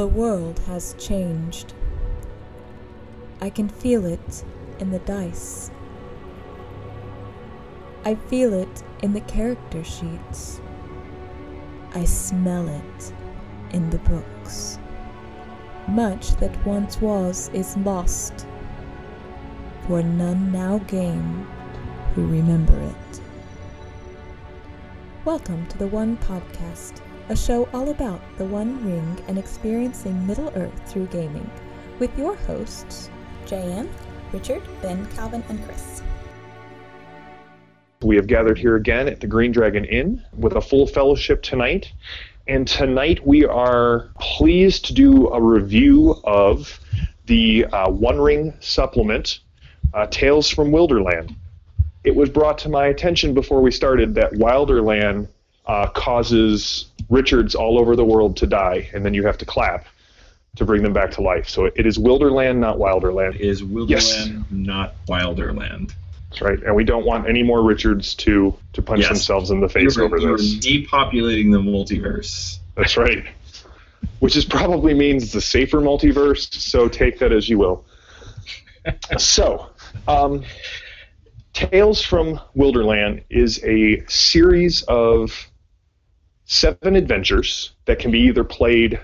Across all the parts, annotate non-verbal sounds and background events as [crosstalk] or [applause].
The world has changed. I can feel it in the dice. I feel it in the character sheets. I smell it in the books. Much that once was is lost, for none now gain who remember it. Welcome to the One Podcast, a show all about the One Ring and experiencing Middle Earth through gaming, with your hosts, JM, Richard, Ben, Calvin, and Chris. We have gathered here again at the Green Dragon Inn with a full fellowship tonight. And tonight we are pleased to do a review of the uh, One Ring supplement, uh, Tales from Wilderland. It was brought to my attention before we started that Wilderland uh, causes Richards all over the world to die, and then you have to clap to bring them back to life. So it is Wilderland, not Wilderland. Is Wilderland Yes. not Wilderland? That's right. And we don't want any more Richards to, to punch Yes. themselves in the face You're, over you're this. depopulating the multiverse. That's right. Which is probably means the safer multiverse, so take that as you will. [laughs] so, um, Tales from Wilderland is a series of seven adventures that can be either played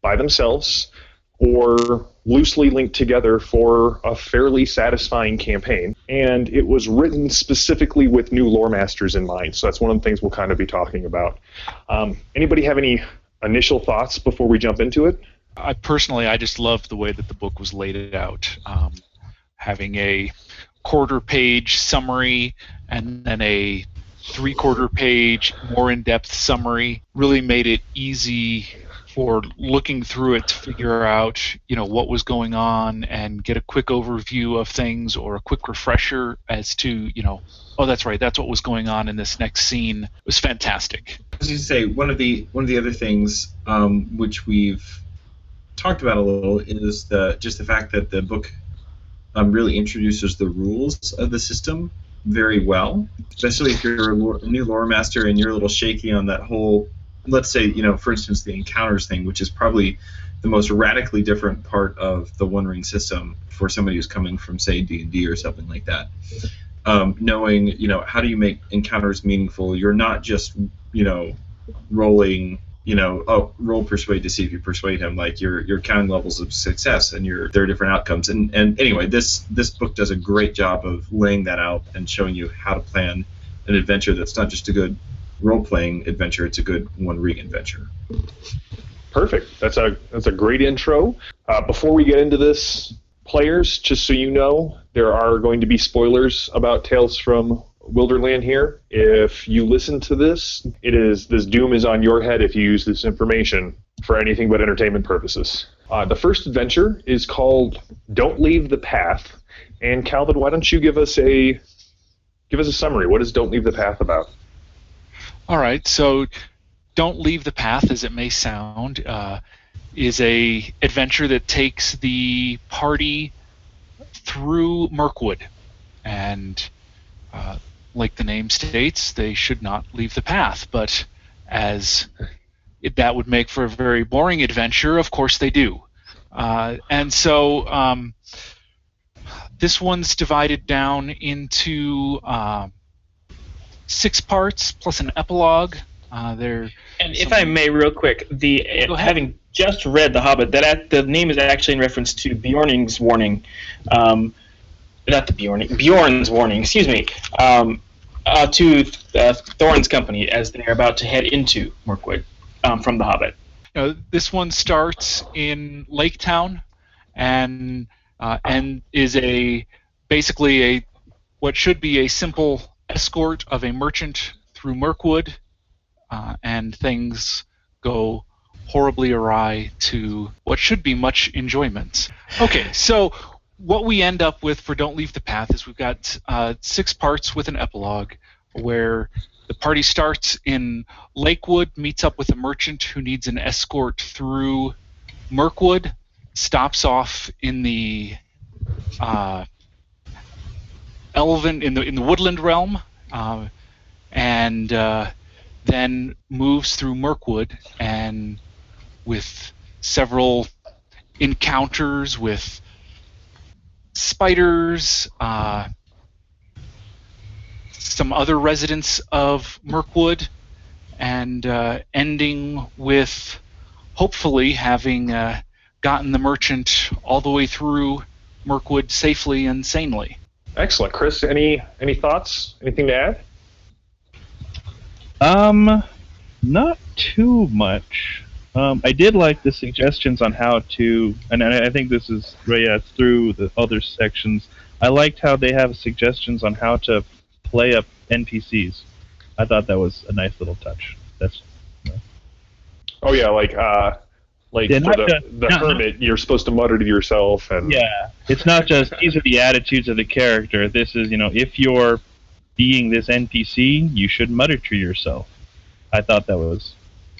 by themselves or loosely linked together for a fairly satisfying campaign. And it was written specifically with new lore masters in mind. So that's one of the things we'll kind of be talking about. Um, anybody have any initial thoughts before we jump into it? I personally, I just loved the way that the book was laid out, um, having a quarter-page summary and then a three-quarter page, more in-depth summary. Really made it easy for looking through it to figure out, you know, what was going on and get a quick overview of things or a quick refresher as to, you know, oh, that's right, that's what was going on in this next scene. It was fantastic. As you say, one of the one of the other things um, which we've talked about a little is the just the fact that the book um, really introduces the rules of the system very well, especially if you're a, lore, a new lore master and you're a little shaky on that whole. Let's say, you know, for instance, the encounters thing, which is probably the most radically different part of the One Ring system for somebody who's coming from, say, D and D or something like that. Um, knowing, you know, how do you make encounters meaningful? You're not just, you know, rolling you know, oh, roll persuade to see if you persuade him. Like you're counting levels of success, and you're there are different outcomes. And and anyway, this this book does a great job of laying that out and showing you how to plan an adventure that's not just a good role playing adventure; it's a good one ring adventure. Perfect. That's a that's a great intro. Uh, before we get into this, players, just so you know, there are going to be spoilers about Tales from Wilderland here. If you listen to this, it is this doom is on your head if you use this information for anything but entertainment purposes. Uh, the first adventure is called "Don't Leave the Path," and Calvin, why don't you give us a give us a summary? What is "Don't Leave the Path" about? All right, so don't leave the path, as it may sound, uh, is a adventure that takes the party through Mirkwood, and uh, like the name states, they should not leave the path. But as it, that would make for a very boring adventure, of course they do. Uh, and so um, this one's divided down into uh, six parts plus an epilogue. Uh, there, And if I may, real quick, the having just read The Hobbit, that the name is actually in reference to Beorning's warning, um, not the Beorning, Beorn's warning, excuse me, um, uh, to uh, Thorin's company as they're about to head into Mirkwood um, from The Hobbit. this one starts in Lake Town, and uh, and is a basically a what should be a simple escort of a merchant through Mirkwood, uh, and things go horribly awry to what should be much enjoyment. Okay, so what we end up with for Don't Leave the Path is we've got uh, six parts with an epilogue where the party starts in Lakewood, meets up with a merchant who needs an escort through Mirkwood, stops off in the uh, Elven in the in the Woodland realm, uh, and uh, then moves through Mirkwood and with several encounters with spiders, uh, some other residents of Mirkwood, and uh, ending with hopefully having uh, gotten the merchant all the way through Mirkwood safely and sanely. Excellent, Chris. Any any thoughts? Anything to add? Um, not too much. Um, I did like the suggestions on how to, and I think this is right, yeah, through the other sections. I liked how they have suggestions on how to play up NPCs. I thought that was a nice little touch. That's Oh yeah, like uh, like Yeah, the, just- the not- hermit, you're supposed to mutter to yourself, and yeah. It's not just these are the attitudes of the character. This is you know if you're being this NPC, you should mutter to yourself. I thought that was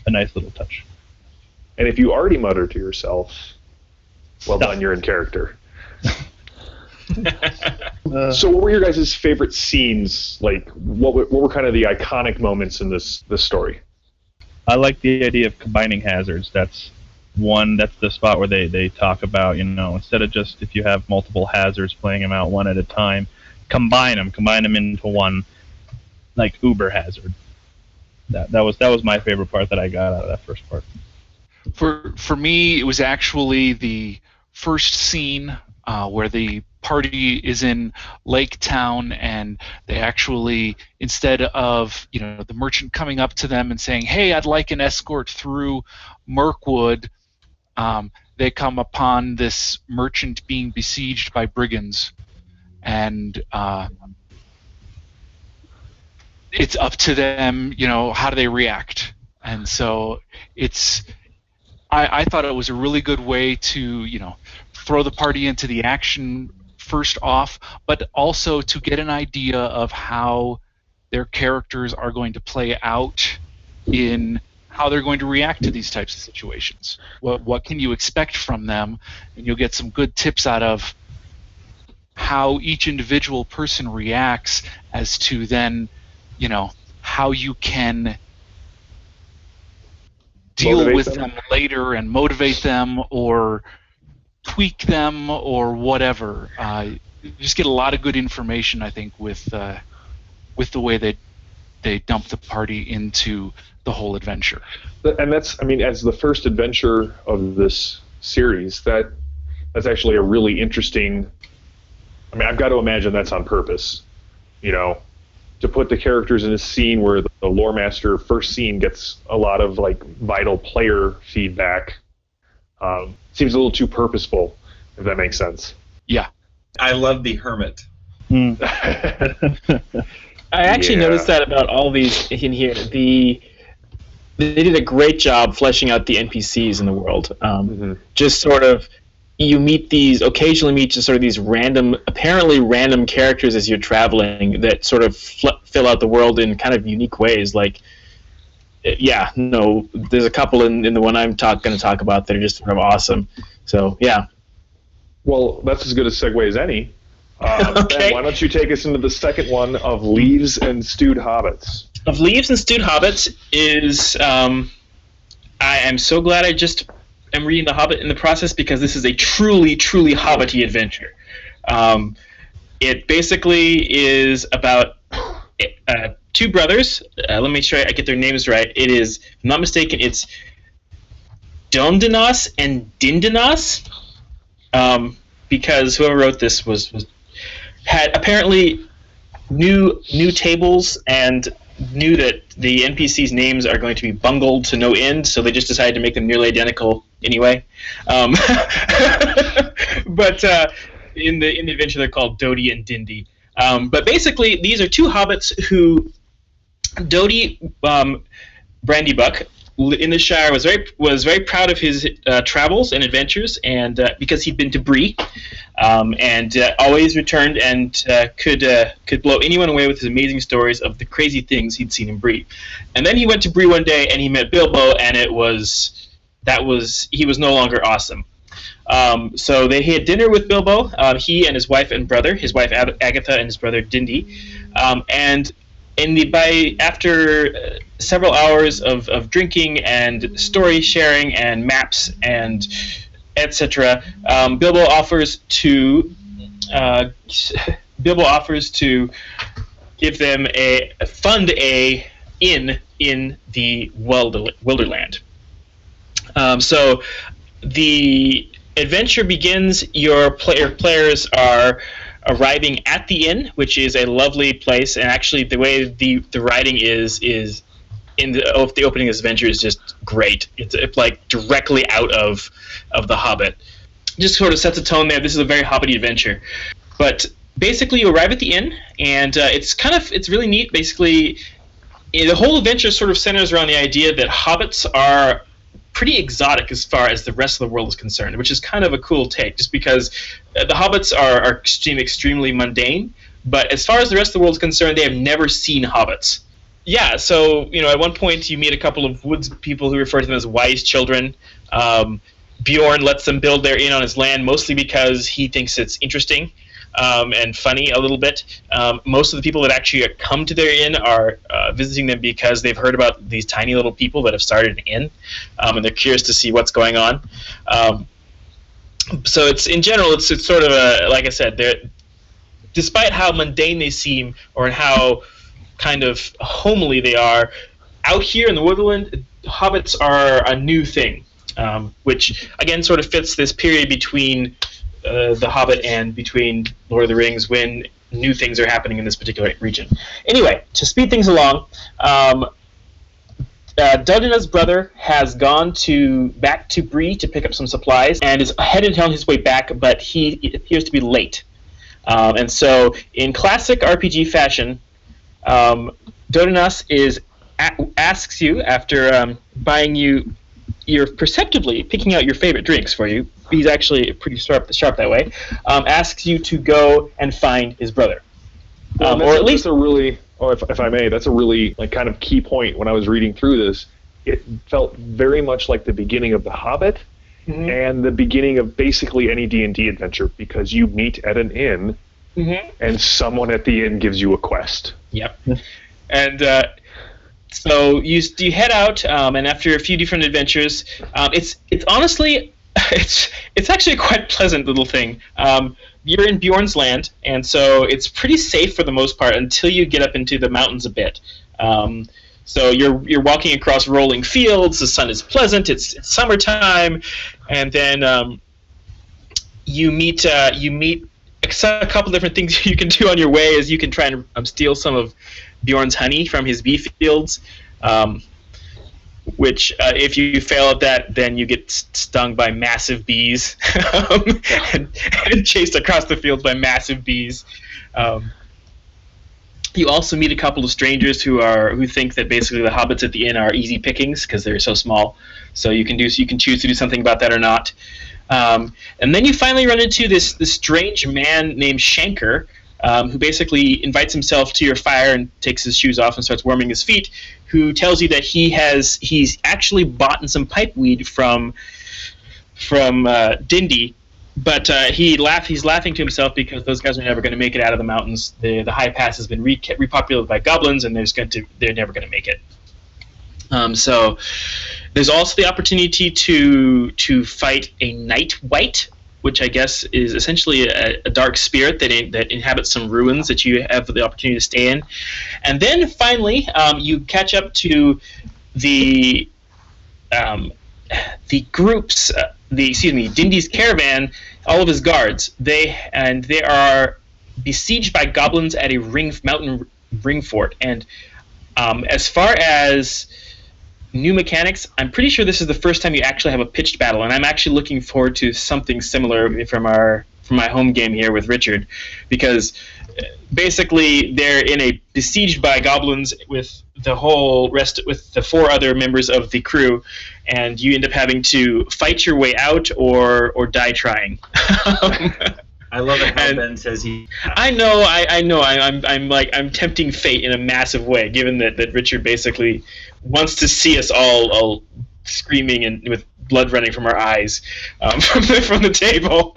a nice little touch. And if you already mutter to yourself, well Stop. done, you're in character. [laughs] Uh, So, what were your guys' favorite scenes? Like, what were, what were kind of the iconic moments in this this story? I like the idea of combining hazards. That's one. That's the spot where they they talk about you know instead of just if you have multiple hazards playing them out one at a time, combine them, combine them into one, like Uber hazard. That that was that was my favorite part that I got out of that first part. For for me, it was actually the first scene uh, where the party is in Lake Town, and they actually instead of you know the merchant coming up to them and saying, "Hey, I'd like an escort through Mirkwood," um, they come upon this merchant being besieged by brigands, and uh, it's up to them. You know, how do they react? And so it's I, I thought it was a really good way to, you know, throw the party into the action first off, but also to get an idea of how their characters are going to play out in how they're going to react to these types of situations. What what can you expect from them? And you'll get some good tips out of how each individual person reacts as to then, you know, how you can deal Motivate with them. them later and motivate them or tweak them or whatever. Uh, you just get a lot of good information, I think, with uh, with the way they they dump the party into the whole adventure. And that's, I mean, as the first adventure of this series, that that's actually a really interesting. I mean, I've got to imagine that's on purpose. You know, to put the characters in a scene where the, the lore master first scene gets a lot of like vital player feedback. Um, seems a little too purposeful, if that makes sense. Yeah. I love the hermit. Hmm. [laughs] I actually Yeah. noticed that about all these in here. The they did a great job fleshing out the NPCs in the world. Um, Mhm. Just sort of, you meet these occasionally meet just sort of these random, apparently random characters as you're traveling that sort of fl- fill out the world in kind of unique ways. Like, uh, yeah, no, there's a couple in, in the one I'm talk, going to talk about that are just sort of awesome. So yeah, Well, that's as good a segue as any. [laughs] Um, Okay. Ben, why don't you take us into the second one of Leaves and Stewed Hobbits? of Leaves and Stewed Hobbits is um, I am so glad I just am reading The Hobbit in the process because this is a truly, truly Hobbity adventure. Um, it basically is about uh, two brothers. Uh, let me make sure I get their names right. It is, if I'm not mistaken, it's Dodinas and Dindinas, um, because whoever wrote this was, was had apparently new new tables and knew that the NPCs' names are going to be bungled to no end, so they just decided to make them nearly identical anyway. Um, [laughs] but uh, in the in the adventure, they're called Dodie and Dindy. Um, but basically, these are two hobbits who Dodie um, Brandybuck in the Shire was very was very proud of his uh, travels and adventures, and uh, because he'd been to Bree, um, and uh, always returned and uh, could uh, could blow anyone away with his amazing stories of the crazy things he'd seen in Bree. And then he went to Bree one day and he met Bilbo, and it was that was he was no longer awesome. Um, so they had dinner with Bilbo, um, he and his wife and brother, his wife Agatha and his brother Dindy, um, and in the by after uh, several hours of, of drinking and story sharing and maps and etc., um, Bilbo offers to uh, [laughs] Bilbo offers to give them a fund a inn in the Wilder, Wilderland. Um, so the adventure begins. Your player players are arriving at the inn, which is a lovely place, and actually the way the the writing is is in the, the opening of this adventure is just great. It's, it's like directly out of of the Hobbit. Just sort of sets a tone there. This is a very Hobbity adventure, but basically you arrive at the inn, and uh, it's kind of it's really neat. Basically, eh, the whole adventure sort of centers around the idea that hobbits are pretty exotic as far as the rest of the world is concerned, which is kind of a cool take, just because the hobbits are, are extreme, extremely mundane, but as far as the rest of the world is concerned, they have never seen hobbits. Yeah, so you know, at one point you meet a couple of woods people who refer to them as wise children. Um, Beorn lets them build their inn on his land, mostly because he thinks it's interesting um, and funny a little bit. Um, most of the people that actually come to their inn are uh, visiting them because they've heard about these tiny little people that have started an inn, um, and they're curious to see what's going on. Um, so it's in general, it's it's sort of a like I said, they're despite how mundane they seem or how kind of homely they are, out here in the woodland, hobbits are a new thing. Um, which again sort of fits this period between uh, The Hobbit and between Lord of the Rings when new things are happening in this particular region. Anyway, to speed things along, um, uh, brother has gone to back to Bree to pick up some supplies and is headed on his way back, but he appears to be late. Um, and so, in classic RPG fashion, um, Dodinas is a- asks you after um, buying you you're perceptibly picking out your favorite drinks for you. He's actually pretty sharp, sharp that way. Um, asks you to go and find his brother, Well, um, that's or a- at least a really, oh, if, if I may, that's a really like kind of key point when I was reading through this. It felt very much like the beginning of The Hobbit Mhm. and the beginning of basically any D and D adventure because you meet at an inn Mhm. and someone at the inn gives you a quest. Yep. [laughs] And uh, so you you head out, um, and after a few different adventures, um, it's it's honestly [laughs] it's it's actually a quite pleasant little thing. Um, you're in Beorn's land, and so it's pretty safe for the most part until you get up into the mountains a bit. Um, so you're you're walking across rolling fields. The sun is pleasant. It's, it's summertime, and then um, you meet uh, you meet a couple different things [laughs] you can do on your way is you can try and um, steal some of Beorn's honey from his bee fields. Um, which, uh, if you fail at that, then you get stung by massive bees [laughs] um, and, and chased across the fields by massive bees. Um, you also meet a couple of strangers who are who think that basically the hobbits at the inn are easy pickings because they're so small. So you can do you can choose to do something about that or not. Um, and then you finally run into this this strange man named Shanker, um, who basically invites himself to your fire and takes his shoes off and starts warming his feet. Who tells you that he has he's actually bought some pipe weed from from uh, Dindy, but uh, he laugh he's laughing to himself because those guys are never going to make it out of the mountains. The the high pass has been re- repopulated by goblins, and there's going to they're never going to make it. Um, so there's also the opportunity to to fight a night wight, which I guess is essentially a, a dark spirit that in, that inhabits some ruins that you have the opportunity to stay in, and then finally um, you catch up to the um, the groups, uh, the excuse me, Dindy's caravan, all of his guards. They and they are besieged by goblins at a ring mountain ring fort, and um, as far as new mechanics, I'm pretty sure this is the first time you actually have a pitched battle, and I'm actually looking forward to something similar from our from my home game here with Richard, because uh, basically they're in a besieged by goblins with the whole rest with the four other members of the crew, and you end up having to fight your way out or or die trying. [laughs] I love it how And- Ben says he. I know, I, I know, I, I'm, I'm like, I'm tempting fate in a massive way, given that, that Richard basically wants to see us all, all screaming and with blood running from our eyes um, [laughs] from the from the table.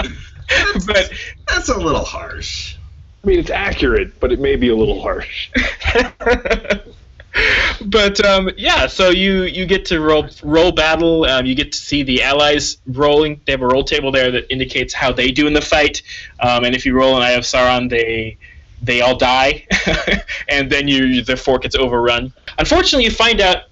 but That's a little harsh. I mean, it's accurate, but it may be a little harsh. [laughs] [laughs] but um, yeah, so you you get to roll roll battle. Um, you get to see the allies rolling. They have a roll table there that indicates how they do in the fight. Um, and if you roll an Eye of Sauron, they they all die, [laughs] and then you the fort gets overrun. Unfortunately, you find out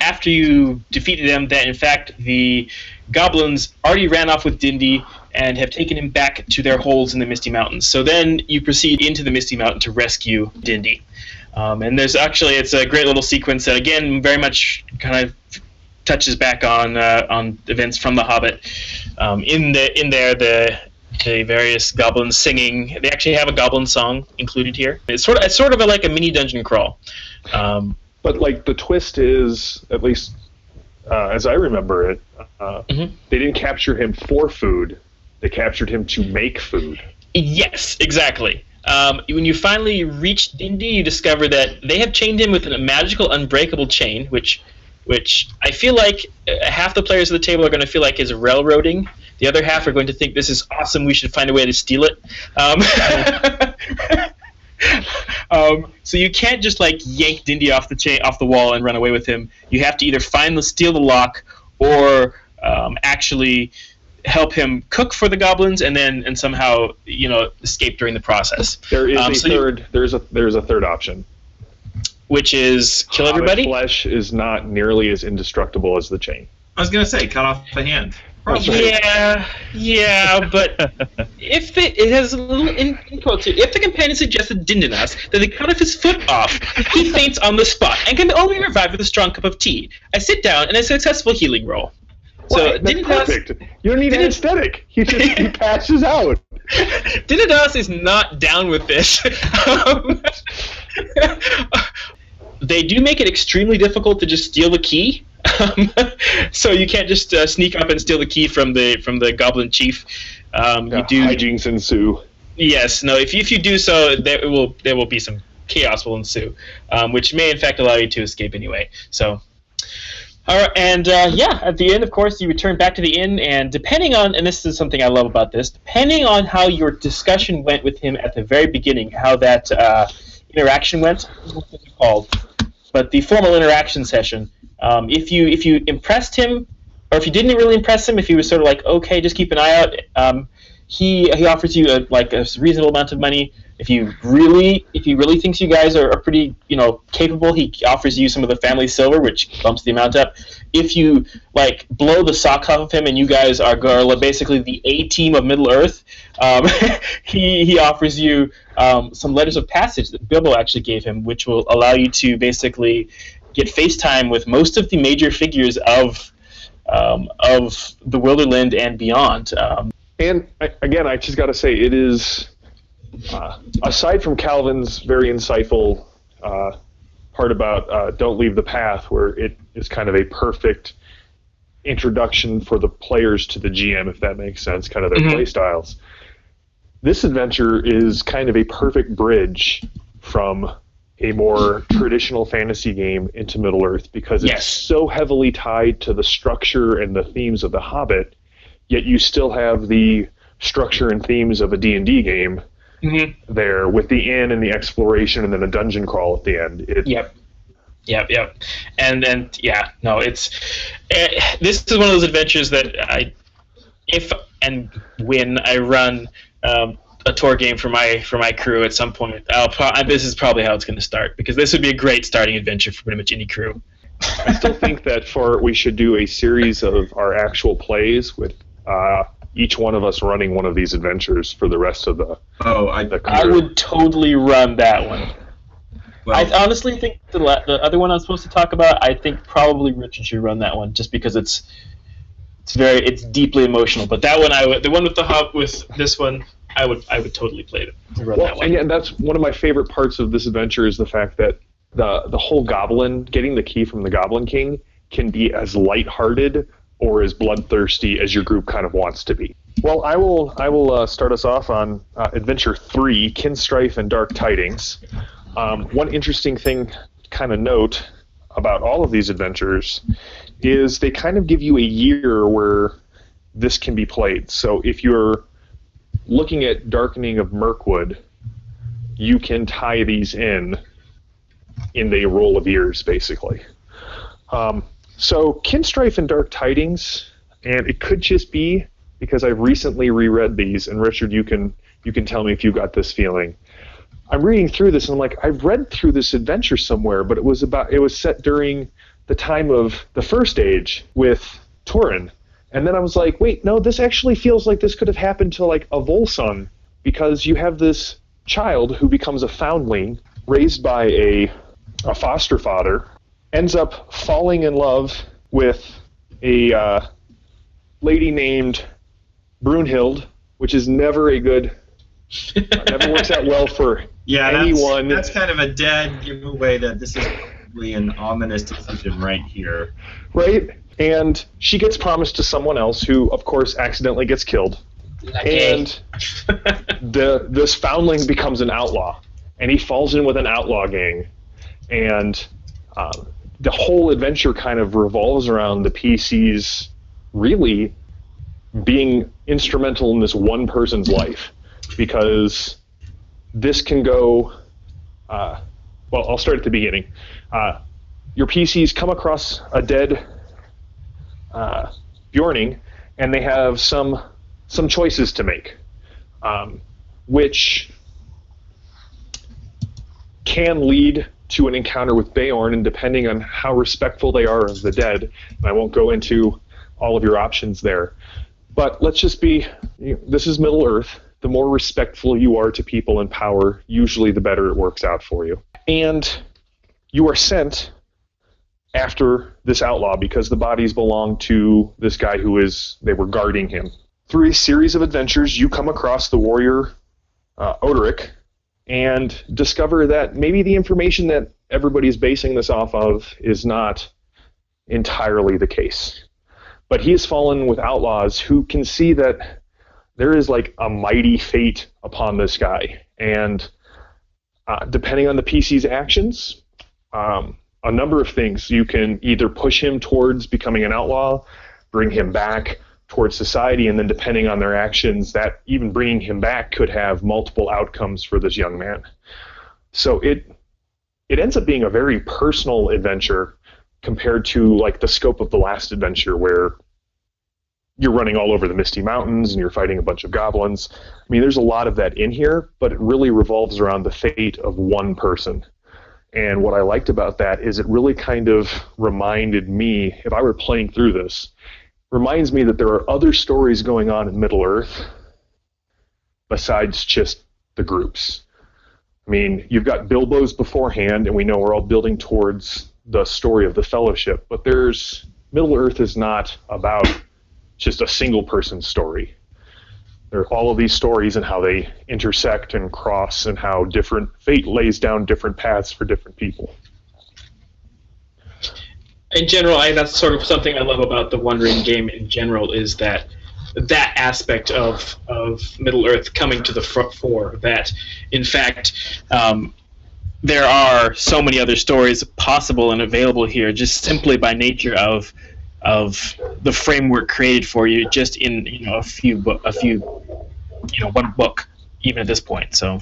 after you defeated them that in fact the goblins already ran off with Dindy and have taken him back to their holes in the Misty Mountains. So then you proceed into the Misty Mountain to rescue Dindy. Um, and there's actually it's a great little sequence that again very much kind of touches back on uh, on events from The Hobbit. Um, in the in there the the various goblins singing. They actually have a goblin song included here. It's sort of it's sort of a, like a mini dungeon crawl. Um, But like the twist is, at least uh, as I remember it, uh, Mhm. they didn't capture him for food. They captured him to make food. Yes, exactly. Um, when you finally reach Dindi, you discover that they have chained him with a magical, unbreakable chain, which, which I feel like uh, half the players at the table are going to feel like is railroading. The other half are going to think this is awesome. We should find a way to steal it. Um, [laughs] um, so you can't just like yank Dindy off the chain, off the wall, and run away with him. You have to either find the steal the lock or um, actually help him cook for the goblins and then and somehow you know escape during the process There is Um, a so you- third. There's a there's a third option. which is kill Hobbit everybody Flesh is not nearly as indestructible as the chain. I was gonna say, cut off a hand. Probably. yeah yeah but [laughs] if the, it has a little in, in quotes here, if the companion suggested Dindinas that they cut off his foot off, he faints on the spot and can only revive with a strong cup of tea. I sit down and a successful healing roll. So Right, perfect. You don't need Didn't- anesthetic. He just he [laughs] passes out. Dinodas is not down with this. Um, [laughs] they do make it extremely difficult to just steal the key. Um, [laughs] so you can't just uh, sneak up and steal the key from the from the goblin chief. Um, you do hijinks ensue. yes, no. If you, if you do so, there will there will be some chaos will ensue, um, which may in fact allow you to escape anyway. So. All right, and uh, yeah, at the end, of course, you return back to the inn, and depending on, and this is something I love about this, depending on how your discussion went with him at the very beginning, how that uh, interaction went, what's it called? But the formal interaction session, um, if you if you impressed him, or if you didn't really impress him, if he was sort of like, okay, just keep an eye out, um, he he offers you a, like a reasonable amount of money. If you really if he really thinks you guys are, are pretty you know capable, he offers you some of the family silver, which bumps the amount up. If you like blow the sock off of him and you guys are, basically the A team of Middle Earth, um, [laughs] he he offers you um, some letters of passage that Bilbo actually gave him, which will allow you to basically get FaceTime with most of the major figures of um, of the Wilderland and beyond. Um, And again, I just got to say, it is uh, aside from Calvin's very insightful uh, part about uh, "Don't leave the path," where it is kind of a perfect introduction for the players to the GM, if that makes sense, kind of their Mhm. play styles. This adventure is kind of a perfect bridge from a more traditional fantasy game into Middle Earth because it's Yes. so heavily tied to the structure and the themes of The Hobbit, yet you still have the structure and themes of a D&D game there with the inn and the exploration and then a dungeon crawl at the end. It, Yep. Yep, yep. And then yeah, no, it's eh, this is one of those adventures that I if and when I run um, a Tor game for my for my crew at some point, I'll pro- this is probably how it's going to start because this would be a great starting adventure for pretty much any crew. I still think that for we should do a series of our actual plays with uh, each one of us running one of these adventures for the rest of the, Oh, I, the I would totally run that one. well, I honestly think the la- the other one I'm supposed to talk about, I think probably Richard should run that one just because it's it's very it's deeply emotional. But that one I would the one with the hub with this one I would I would totally play it. Run Well, that one. and yeah, that's one of my favorite parts of this adventure is the fact that the the whole goblin getting the key from the Goblin King can be as lighthearted or as bloodthirsty as your group kind of wants to be. Well, I will I will uh, start us off on uh, Adventure Three: Kinstrife and Dark Tidings. Um, one interesting thing, to kind of note about all of these adventures, is they kind of give you a year where this can be played. So if you're looking at Darkening of Mirkwood, you can tie these in in the roll of years, basically. Um, so, Kinstrife and Dark Tidings, and it could just be because I've recently reread these, and Richard, you can you can tell me if you got this feeling. I'm reading through this, and I'm like, I've read through this adventure somewhere, but it was about it was set during the time of the First Age with Turin, and then I was like, wait, no, this actually feels like this could have happened to like a Volsung, because you have this child who becomes a foundling raised by a a foster father, ends up falling in love with a uh, lady named Brunhild, which is never a good, uh, never works out well for [laughs] Yeah, anyone. that's, that's kind of a dead giveaway that this is probably an ominous decision right here. right? And she gets promised to someone else who, of course, accidentally gets killed. Okay. And [laughs] the this foundling becomes an outlaw, and he falls in with an outlaw gang, and um, the whole adventure kind of revolves around the PCs really being instrumental in this one person's life, because this can go. Uh, well, I'll start at the beginning. Uh, your PCs come across a dead uh, Bjorning, and they have some some choices to make, um, which can lead to an encounter with Beorn, and depending on how respectful they are of the dead, and I won't go into all of your options there, but let's just be you know, this is Middle Earth. The more respectful you are to people in power, usually the better it works out for you. And you are sent after this outlaw because the bodies belong to this guy who is they were guarding him. Through a series of adventures, you come across the warrior uh, Oderic and discover that maybe the information that everybody's basing this off of is not entirely the case. But he has fallen with outlaws who can see that there is like a mighty fate upon this guy, and uh, depending on the PC's actions, um, a number of things. You can either push him towards becoming an outlaw, bring him back towards society, and then depending on their actions, that even bringing him back could have multiple outcomes for this young man. So it it ends up being a very personal adventure compared to like the scope of the last adventure where you're running all over the misty mountains and you're fighting a bunch of goblins. I mean, there's a lot of that in here, but it really revolves around the fate of one person. And what I liked about that is it really kind of reminded me, if I were playing through this, reminds me that there are other stories going on in Middle Earth besides just the groups. I mean, you've got Bilbo's beforehand, and we know we're all building towards the story of the Fellowship, but there's Middle Earth is not about just a single person's story. There are all of these stories and how they intersect and cross, and how different fate lays down different paths for different people. In general, I, that's sort of something I love about the One Ring game in general is that that aspect of of Middle Earth coming to the front fore. That, in fact, um, there are so many other stories possible and available here, just simply by nature of of the framework created for you, just in you know a few bo- a few you know one book, even at this point. So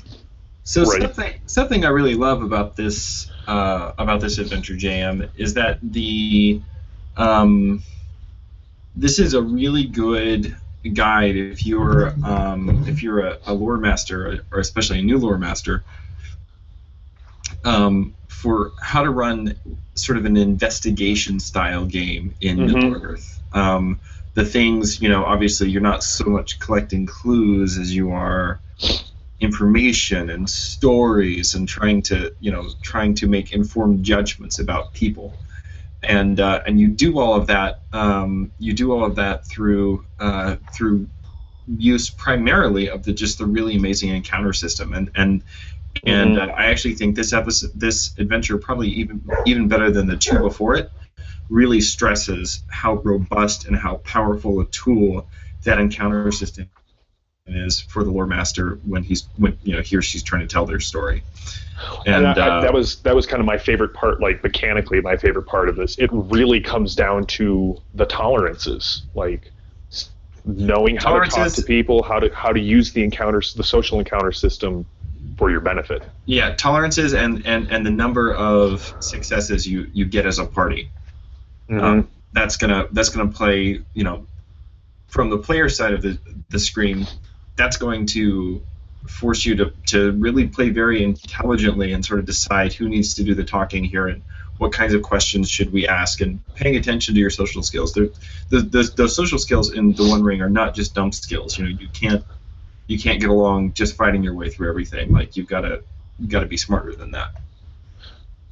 So Right. something something I really love about this uh, about this adventure jam is that the um, this is a really good guide if you're um, if you're a, a lore master or especially a new lore master um, for how to run sort of an investigation style game in Mhm. Middle Earth. Um, the things you know, obviously, you're not so much collecting clues as you are information and stories and trying to you know trying to make informed judgments about people. And uh, and you do all of that um, you do all of that through uh, through use primarily of the just the really amazing encounter system. And and and uh, I actually think this episode this adventure probably even even better than the two before it really stresses how robust and how powerful a tool that encounter system is for the lore master when he's when you know he or she's trying to tell their story. And, I- I- uh, that was that was kind of my favorite part, like mechanically, my favorite part of this. It really comes down to the tolerances, like knowing how to talk to people, how to how to use the encounters, the social encounter system for your benefit. Yeah, tolerances and, and, and the number of successes you, you get as a party. Mhm. Um, that's gonna that's gonna play you know from the player side of the, the screen that's going to force you to, to really play very intelligently and sort of decide who needs to do the talking here and what kinds of questions should we ask. And paying attention to your social skills. The, the, the, the social skills in the one ring are not just dumb skills. You know you can't you can't get along just fighting your way through everything. Like you've got to you got to be smarter than that.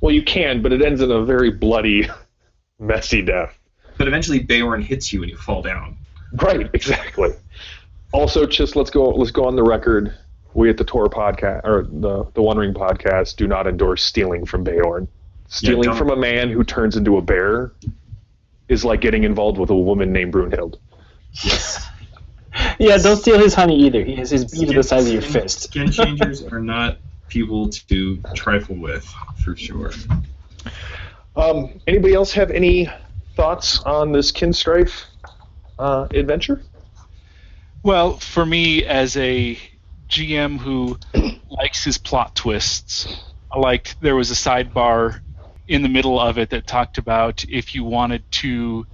Well, you can, but it ends in a very bloody, messy death. but eventually Beorn hits you and you fall down. Right, exactly. Also, just let's go let's go on the record. We at the Tor podcast or the the One Ring podcast do not endorse stealing from Beorn. Stealing don't- from a man who turns into a bear is like getting involved with a woman named Brunhild. Yes. [laughs] Yeah, don't steal his honey either. He has his bead the size of your fist. Skin changers are not people to trifle with, for sure. Um, anybody else have any thoughts on this Kinstrife uh, adventure? Well, for me, as a GM who [clears throat] likes his plot twists, I liked there was a sidebar in the middle of it that talked about if you wanted to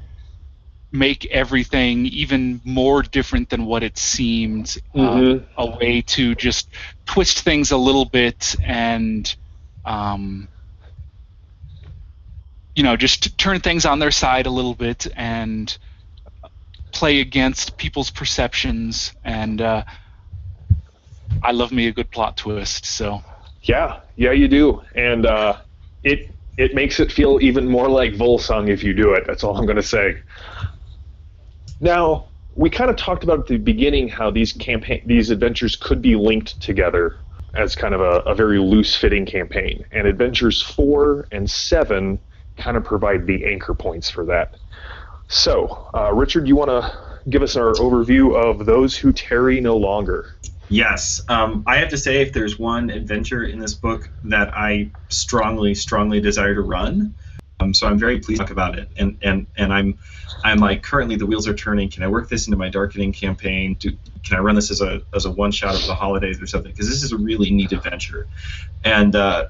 make everything even more different than what it seemed, uh, Mhm. a way to just twist things a little bit and, um, you know, just turn things on their side a little bit and play against people's perceptions and uh, I love me a good plot twist so Yeah, yeah, you do, and uh, it it makes it feel even more like Volsung if you do it. That's all I'm going to say. Now, we kind of talked about at the beginning how these campaign these adventures could be linked together as kind of a, a very loose fitting campaign, and adventures four and seven kind of provide the anchor points for that. So, uh, Richard, you want to give us our overview of those who tarry no longer? Yes, um, I have to say, if there's one adventure in this book that I strongly, strongly desire to run, um, so I'm very pleased to talk about it. And and and I'm I'm like currently the wheels are turning. Can I work this into my darkening campaign? Do, can I run this as a as a one shot of the holidays or something? Because this is a really neat adventure, and. Uh,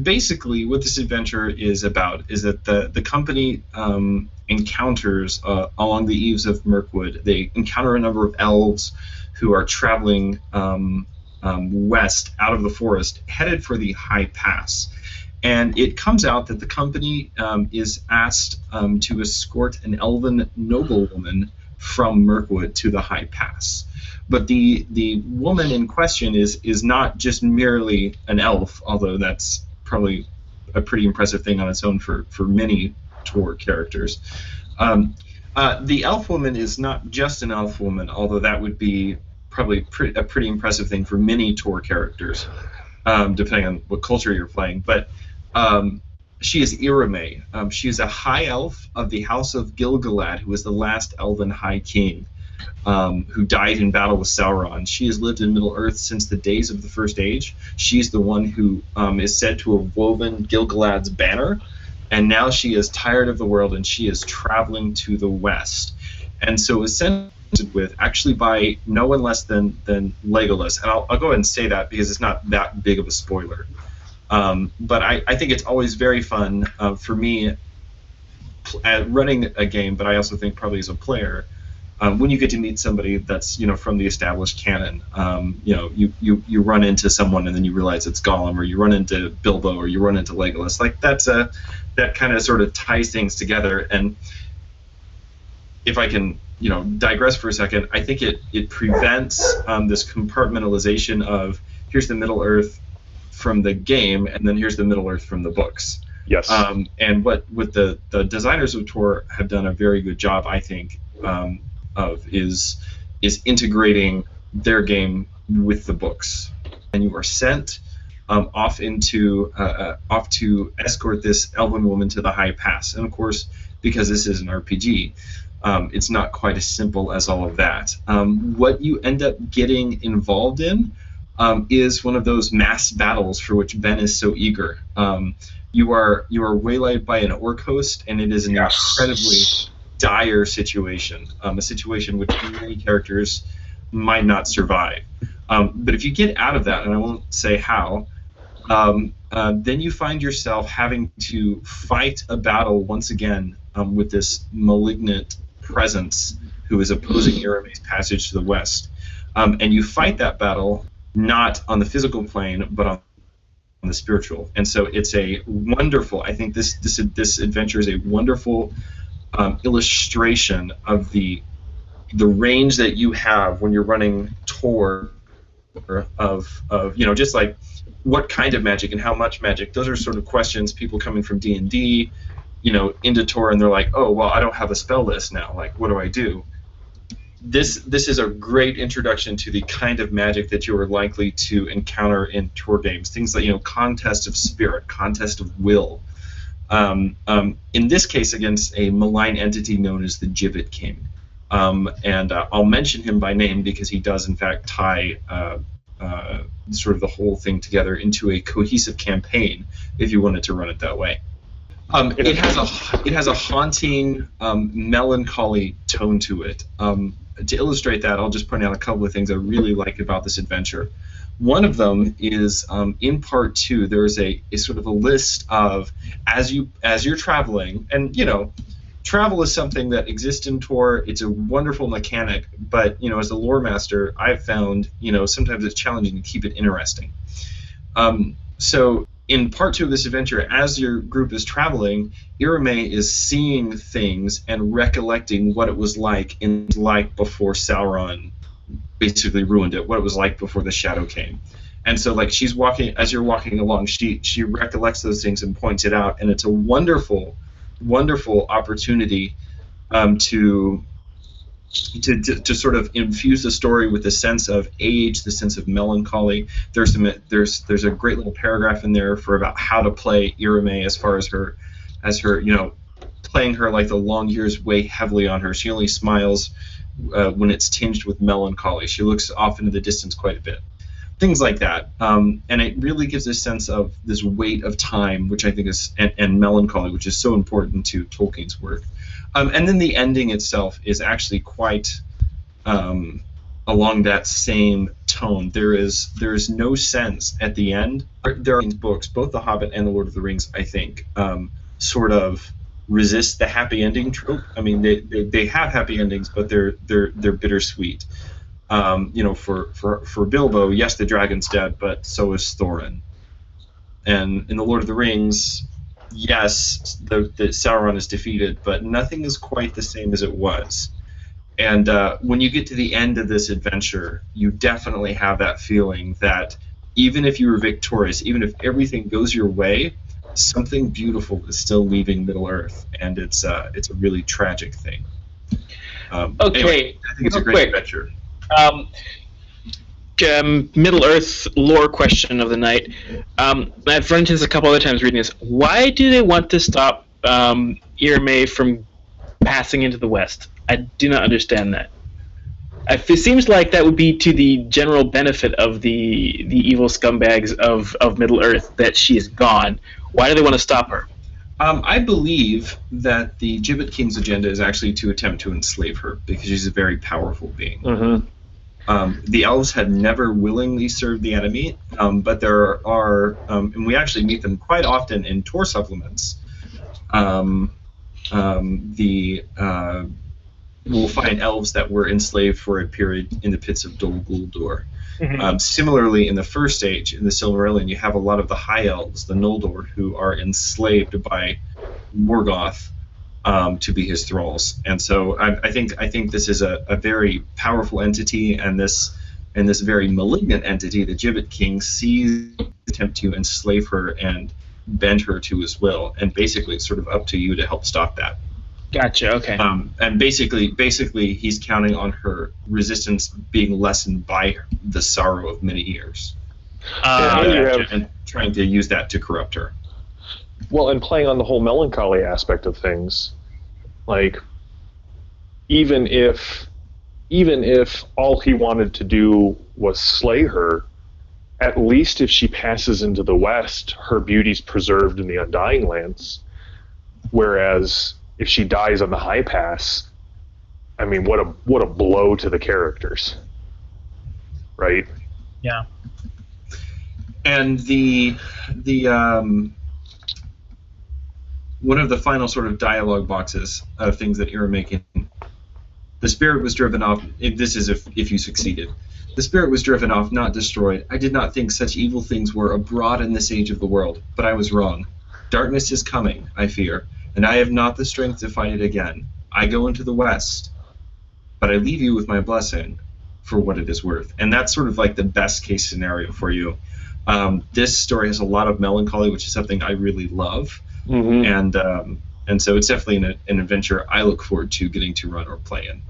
basically what this adventure is about is that the the company um, encounters uh, along the eaves of Mirkwood. They encounter a number of elves who are traveling um, um, west out of the forest, headed for the High Pass. And it comes out that the company um, is asked um, to escort an elven noblewoman from Mirkwood to the High Pass. But the the woman in question is is not just merely an elf, although that's probably a pretty impressive thing on its own for, for many Tor characters. Um, uh, the elf woman is not just an elf woman, although that would be probably pre- a pretty impressive thing for many Tor characters, um, depending on what culture you're playing. But um, she is Irame. Um, she is a high elf of the House of Gil-galad, who was the last elven high king. Um, who died in battle with Sauron. She has lived in Middle Earth since the days of the First Age. She's the one who um, is said to have woven Gil-galad's banner, and now she is tired of the world and she is traveling to the west. And so is sent with actually by no one less than than Legolas. And I'll, I'll go ahead and say that because it's not that big of a spoiler. Um, but I, I think it's always very fun uh, for me at running a game, but I also think probably as a player, um, when you get to meet somebody that's you know from the established canon, um, you know you, you you run into someone and then you realize it's Gollum, or you run into Bilbo, or you run into Legolas. Like that's a that kind of sort of ties things together. And if I can you know digress for a second, I think it it prevents um, this compartmentalization of here's the Middle Earth from the game, and then here's the Middle Earth from the books. Yes. Um, and what what the the designers of Tor have done a very good job, I think, um, of is is integrating their game with the books. And you are sent um, off into uh, uh, off to escort this elven woman to the High Pass. And of course, because this is an RPG, um, it's not quite as simple as all of that. Um, what you end up getting involved in um, is one of those mass battles for which Ben is so eager. Um, you are you are waylaid by an orc host, and it is an incredibly dire situation, um, a situation which many characters might not survive. Um, but if you get out of that, and I won't say how, um, uh, then you find yourself having to fight a battle once again um, with this malignant presence who is opposing Irame's passage to the west. Um, and you fight that battle not on the physical plane, but on on the spiritual. And so it's a wonderful. I think this this this adventure is a wonderful um, illustration of the the range that you have when you're running Tor of of you know just like what kind of magic and how much magic. Those are sort of questions people coming from D and D, you know, into Tor and they're like, oh well, I don't have a spell list now. Like, what do I do? this this is a great introduction to the kind of magic that you are likely to encounter in Tor games. Things like you know contest of spirit, contest of will. Um, um, in this case, against a malign entity known as the Gibbet King, um, and uh, I'll mention him by name because he does in fact tie uh, uh, sort of the whole thing together into a cohesive campaign. If you wanted to run it that way. Um, it has a it has a haunting, um, melancholy tone to it. Um, to illustrate that, I'll just point out a couple of things I really like about this adventure. One of them is um, in part two. There's a, a sort of a list of as you as you're traveling, and you know, travel is something that exists in Tor. It's a wonderful mechanic, but you know, as a lore master, I've found you know sometimes it's challenging to keep it interesting. Um, so in part two of this adventure, as your group is traveling, Irame is seeing things and recollecting what it was like in like before Sauron basically ruined it, what it was like before the shadow came. And so like she's walking as you're walking along, she she recollects those things and points it out, and it's a wonderful, wonderful opportunity um, to to, to, to, sort of infuse the story with the sense of age, the sense of melancholy. There's some there's there's a great little paragraph in there for about how to play Irame as far as her as her you know playing her like the long years weigh heavily on her. She only smiles uh, when it's tinged with melancholy. She looks off into the distance quite a bit. Things like that, um, and it really gives a sense of this weight of time, which I think is and, and melancholy, which is so important to Tolkien's work. Um, and then the ending itself is actually quite um, along that same tone. There is there is no sense at the end. There are books, both The Hobbit and The Lord of the Rings, I think, um, sort of resist the happy ending trope. I mean, they, they, they have happy endings, but they're they're they're bittersweet. Um, you know, for, for for Bilbo, yes, the dragon's dead, but so is Thorin. And in the Lord of the Rings, yes, the, the Sauron is defeated, but nothing is quite the same as it was. And uh, when you get to the end of this adventure, you definitely have that feeling that even if you were victorious, even if everything goes your way, something beautiful is still leaving Middle Earth, and it's uh, it's a really tragic thing. Um, okay, anyway, I think it's a great quick. adventure. Um, um, Middle Earth lore question of the night. Um, I've run into this a couple other times reading this. Why do they want to stop um, Irame from passing into the West? I do not understand that. It seems like that would be to the general benefit of the the evil scumbags of, of Middle Earth that she is gone. Why do they want to stop her? Um, I believe that the Gibbet King's agenda is actually to attempt to enslave her because she's a very powerful being. Mm-hmm. Um, the elves had never willingly served the enemy, um, but there are, um, and we actually meet them quite often in Tor supplements. Um, um, the uh, we'll find elves that were enslaved for a period in the pits of Dol Guldur. Mhm. Um, similarly, in the first age, in the Silmarillion, you have a lot of the High Elves, the Noldor, who are enslaved by Morgoth um, to be his thralls. And so I, I think I think this is a, a very powerful entity, and this and this very malignant entity, the Gibbet King, sees attempt to enslave her and bend her to his will, and basically it's sort of up to you to help stop that. Gotcha. Okay. Um, and basically, basically, he's counting on her resistance being lessened by the sorrow of many years, Uh, and, and, have, and trying to use that to corrupt her. well, and playing on the whole melancholy aspect of things, like even if even if all he wanted to do was slay her, at least if she passes into the west, her beauty's preserved in the Undying Lands. Whereas if she dies on the High Pass, I mean, what a what a blow to the characters, right? Yeah. And the the um, one of the final sort of dialogue boxes of things that you're making. The spirit was driven off. If this is if if you succeeded. The spirit was driven off, not destroyed. I did not think such evil things were abroad in this age of the world, but I was wrong. Darkness is coming, I fear, and I have not the strength to fight it again. I go into the west, but I leave you with my blessing for what it is worth. And that's sort of like the best case scenario for you. Um, this story has a lot of melancholy, which is something I really love, Mm-hmm. and um, and so it's definitely an, an adventure I look forward to getting to run or play in.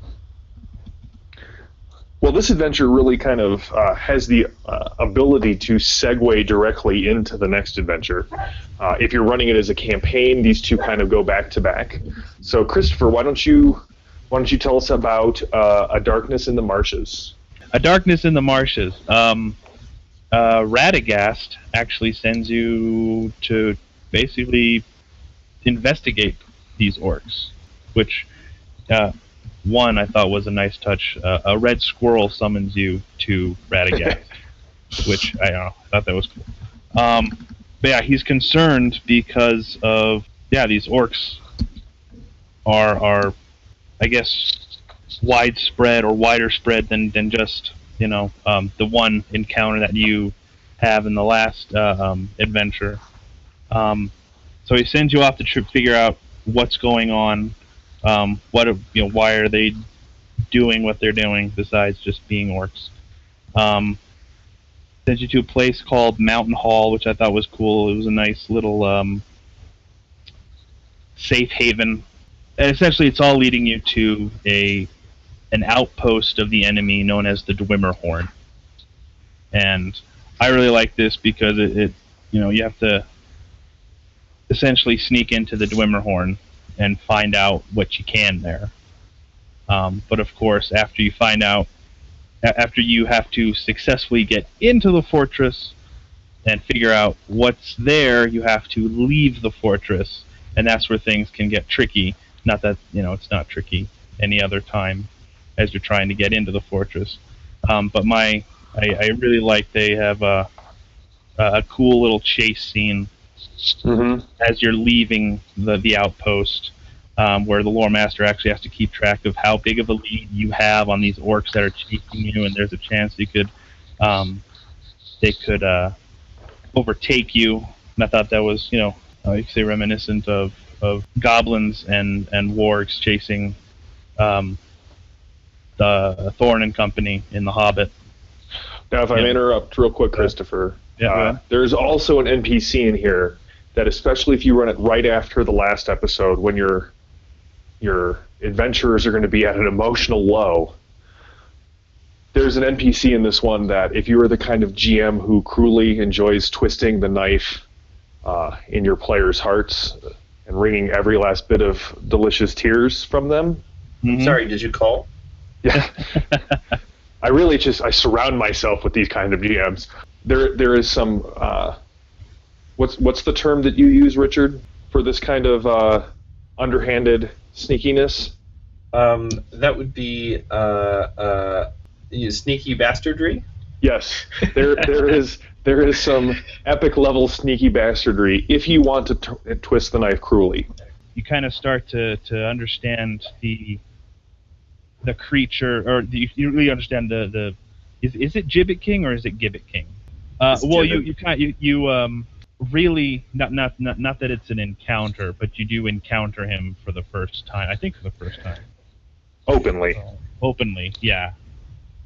Well, this adventure really kind of uh, has the uh, ability to segue directly into the next adventure. Uh, if you're running it as a campaign, these two kind of go back to back. So, Christopher, why don't you why don't you tell us about uh, a darkness in the marshes? A darkness in the marshes. Um, uh, Radagast actually sends you to basically investigate these orcs, which uh, one I thought was a nice touch. Uh, a red squirrel summons you to Radagast, [laughs] which I know, I thought that was cool. Um, but yeah, he's concerned because of yeah these orcs are are I guess widespread or wider spread than than just you know um, the one encounter that you have in the last uh, um, adventure. Um, so he sends you off to tr- figure out what's going on. Um, what you know? Why are they doing what they're doing besides just being orcs? Um, sends you to a place called Mountain Hall, which I thought was cool. It was a nice little um, safe haven. And essentially, it's all leading you to a an outpost of the enemy known as the Dwimmerhorn. And I really like this because it, it you know, you have to essentially sneak into the Dwimmerhorn and find out what you can there. Um, but of course, after you find out, after you have to successfully get into the fortress and figure out what's there, you have to leave the fortress, and that's where things can get tricky. Not that you know it's not tricky any other time as you're trying to get into the fortress. Um, but my, I, I really like they have a, a cool little chase scene Mm-hmm. as you're leaving the, the outpost, um, where the lore master actually has to keep track of how big of a lead you have on these orcs that are chasing you, and there's a chance you could, um, they could uh, overtake you. And I thought that was, you know, uh, you could say reminiscent of, of goblins and and wargs chasing um, the Thorin and Company in The Hobbit. Now, if I may interrupt real quick, Christopher, Yeah, uh, there's also an NPC in here that, especially if you run it right after the last episode, when your your adventurers are going to be at an emotional low. There's an NPC in this one that, if you are the kind of GM who cruelly enjoys twisting the knife uh, in your players' hearts and wringing every last bit of delicious tears from them, Mhm. Sorry, did you call? yeah. [laughs] I really just I surround myself with these kind of GMs. There there is some uh, what's what's the term that you use, Richard, for this kind of uh, underhanded sneakiness? Um, that would be uh, uh, sneaky bastardry. Yes, there there is there is some epic level sneaky bastardry if you want to t- twist the knife cruelly. you kind of start to, to understand the the creature, or the, you really understand the, the is is it Gibbet King or is it Gibbet King? Uh, well, you you kind you, you um really not, not not not that it's an encounter, but you do encounter him for the first time. I think for the first time, Openly, openly. Yeah.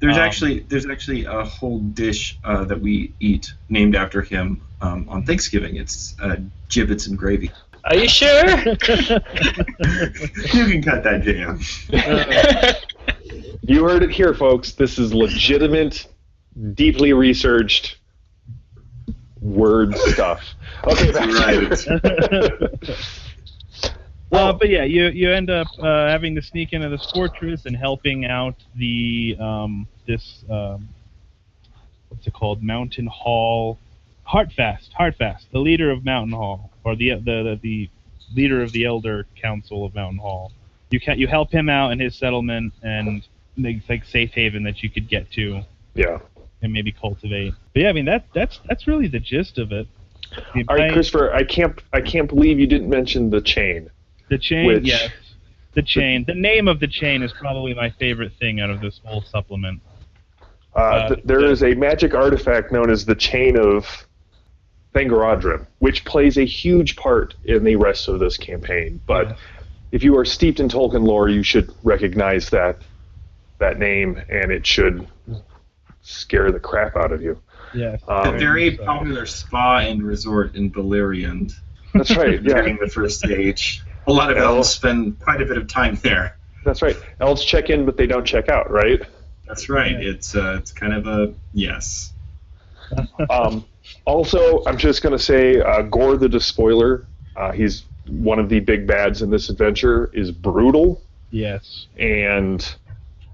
There's Um, actually there's actually a whole dish uh, that we eat named after him um, on Thanksgiving. It's uh, gibbets and gravy. Are you sure? [laughs] you can cut that jam. [laughs] you heard it here, folks. This is legitimate, deeply researched word stuff. Okay, back to Uh, [laughs] but yeah, you you end up uh, having to sneak into this fortress and helping out the um, this um, what's it called Mountain Hall Hartfast Hartfast the leader of Mountain Hall or the the the, the leader of the Elder Council of Mountain Hall. You can you help him out in his settlement and make like safe haven that you could get to. yeah. And maybe cultivate. But yeah, I mean that that's that's really the gist of it. All right, Christopher, I can't I can't believe you didn't mention the chain. The chain, Which- yes. The chain. The name of the chain is probably my favorite thing out of this whole supplement. Uh, Uh, th- there the- is a magic artifact known as the Chain of Thangorodrim, which plays a huge part in the rest of this campaign. But Yeah. if you are steeped in Tolkien lore, you should recognize that that name, and it should scare the crap out of you. Yes. A Um, very so- popular spa and resort in Beleriand that's right. [laughs] Yeah, during the First Age. A lot of elves spend quite a bit of time there. that's right. Elves check in, but they don't check out. Right. That's right. It's uh, it's kind of a yes. [laughs] Um, also, I'm just going to say, uh, Gore the Despoiler. Uh, he's one of the big bads in this adventure. Is brutal. Yes. and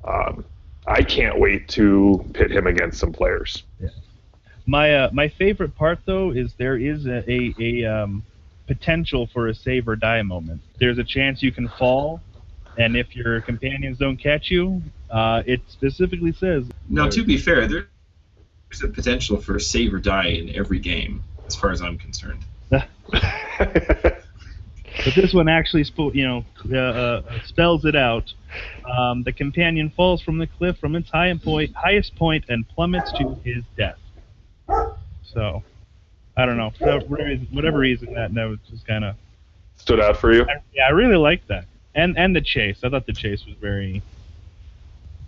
um, I can't wait to pit him against some players. Yeah. My uh, my favorite part though is there is a, a, a um, potential for a save or die moment. There's a chance you can fall, and if your companions don't catch you, uh, it specifically says Now, to be fair, there's a potential for save or die in every game, as far as I'm concerned. [laughs] [laughs] But this one actually, spo- you know, uh, uh, spells it out. Um, the companion falls from the cliff from its high point, highest point and plummets to his death. So, I don't know. For whatever reason, that note just kind of. Stood out for you? Yeah, I really liked that, and and the chase. I thought the chase was very,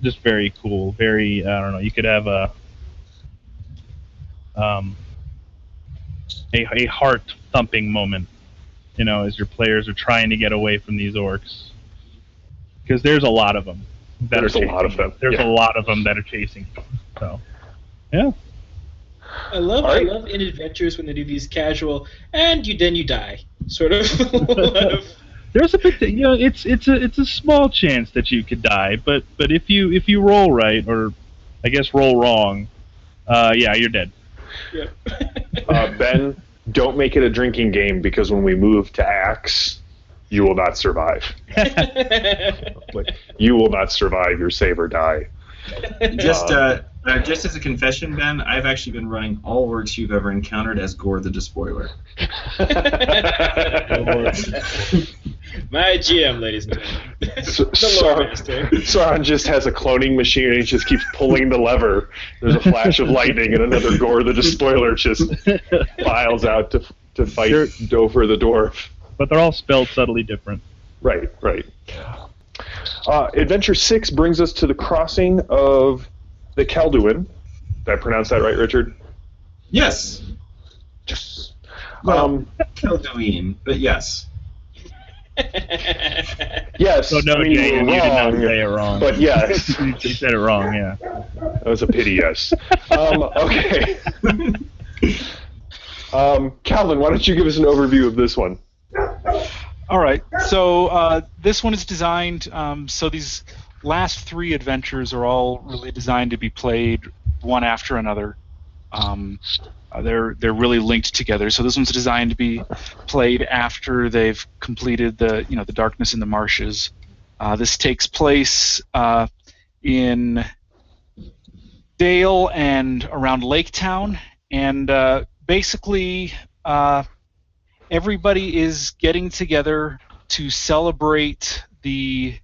just very cool. Very, I don't know. You could have a, um, a a heart thumping moment, you know, as your players are trying to get away from these orcs, because there's a lot of them. That There's are a lot of chasing them, There's yeah. a lot of them that are chasing. you. So, yeah. I love All I love in adventures when they do these casual and you then you die sort of. [laughs] [laughs] There's a bit, you know, it's it's a it's a small chance that you could die, but but if you if you roll right or I guess roll wrong, uh, yeah, you're dead. yeah. [laughs] Uh, ben, don't make it a drinking game because when we move to Axe, you will not survive. [laughs] Like, you will not survive your save or die. Just uh, uh, just as a confession, Ben, I've actually been running all orcs you've ever encountered as Gore the Despoiler. [laughs] My GM, ladies and gentlemen. So- the lore so- master. Sauron just has a cloning machine and he just keeps pulling the lever. There's a flash of lightning and another Gore the Despoiler just files out to, to fight Sure. Dover the Dwarf. But they're all spelled subtly different. Right, right. Uh, Adventure 6 brings us to the crossing of the Calduin. Did I pronounce that right, Richard? Yes, Yes. Well- um, Kelduin, but yes. [laughs] yes. So no, I mean, Jay, you we're did not say it wrong. But yes, [laughs] you said it wrong. Yeah. that was a pity, yes. Um, okay. [laughs] Um, Calvin, why don't you give us an overview of this one? All right. So uh, this one is designed. Um, so these last three adventures are all really designed to be played one after another. Um, uh, they're they're really linked together. So this one's designed to be played after they've completed the you know the Darkness in the Marshes. Uh, this takes place uh, in Dale and around Lake Town, and uh, basically. Uh, everybody is getting together to celebrate the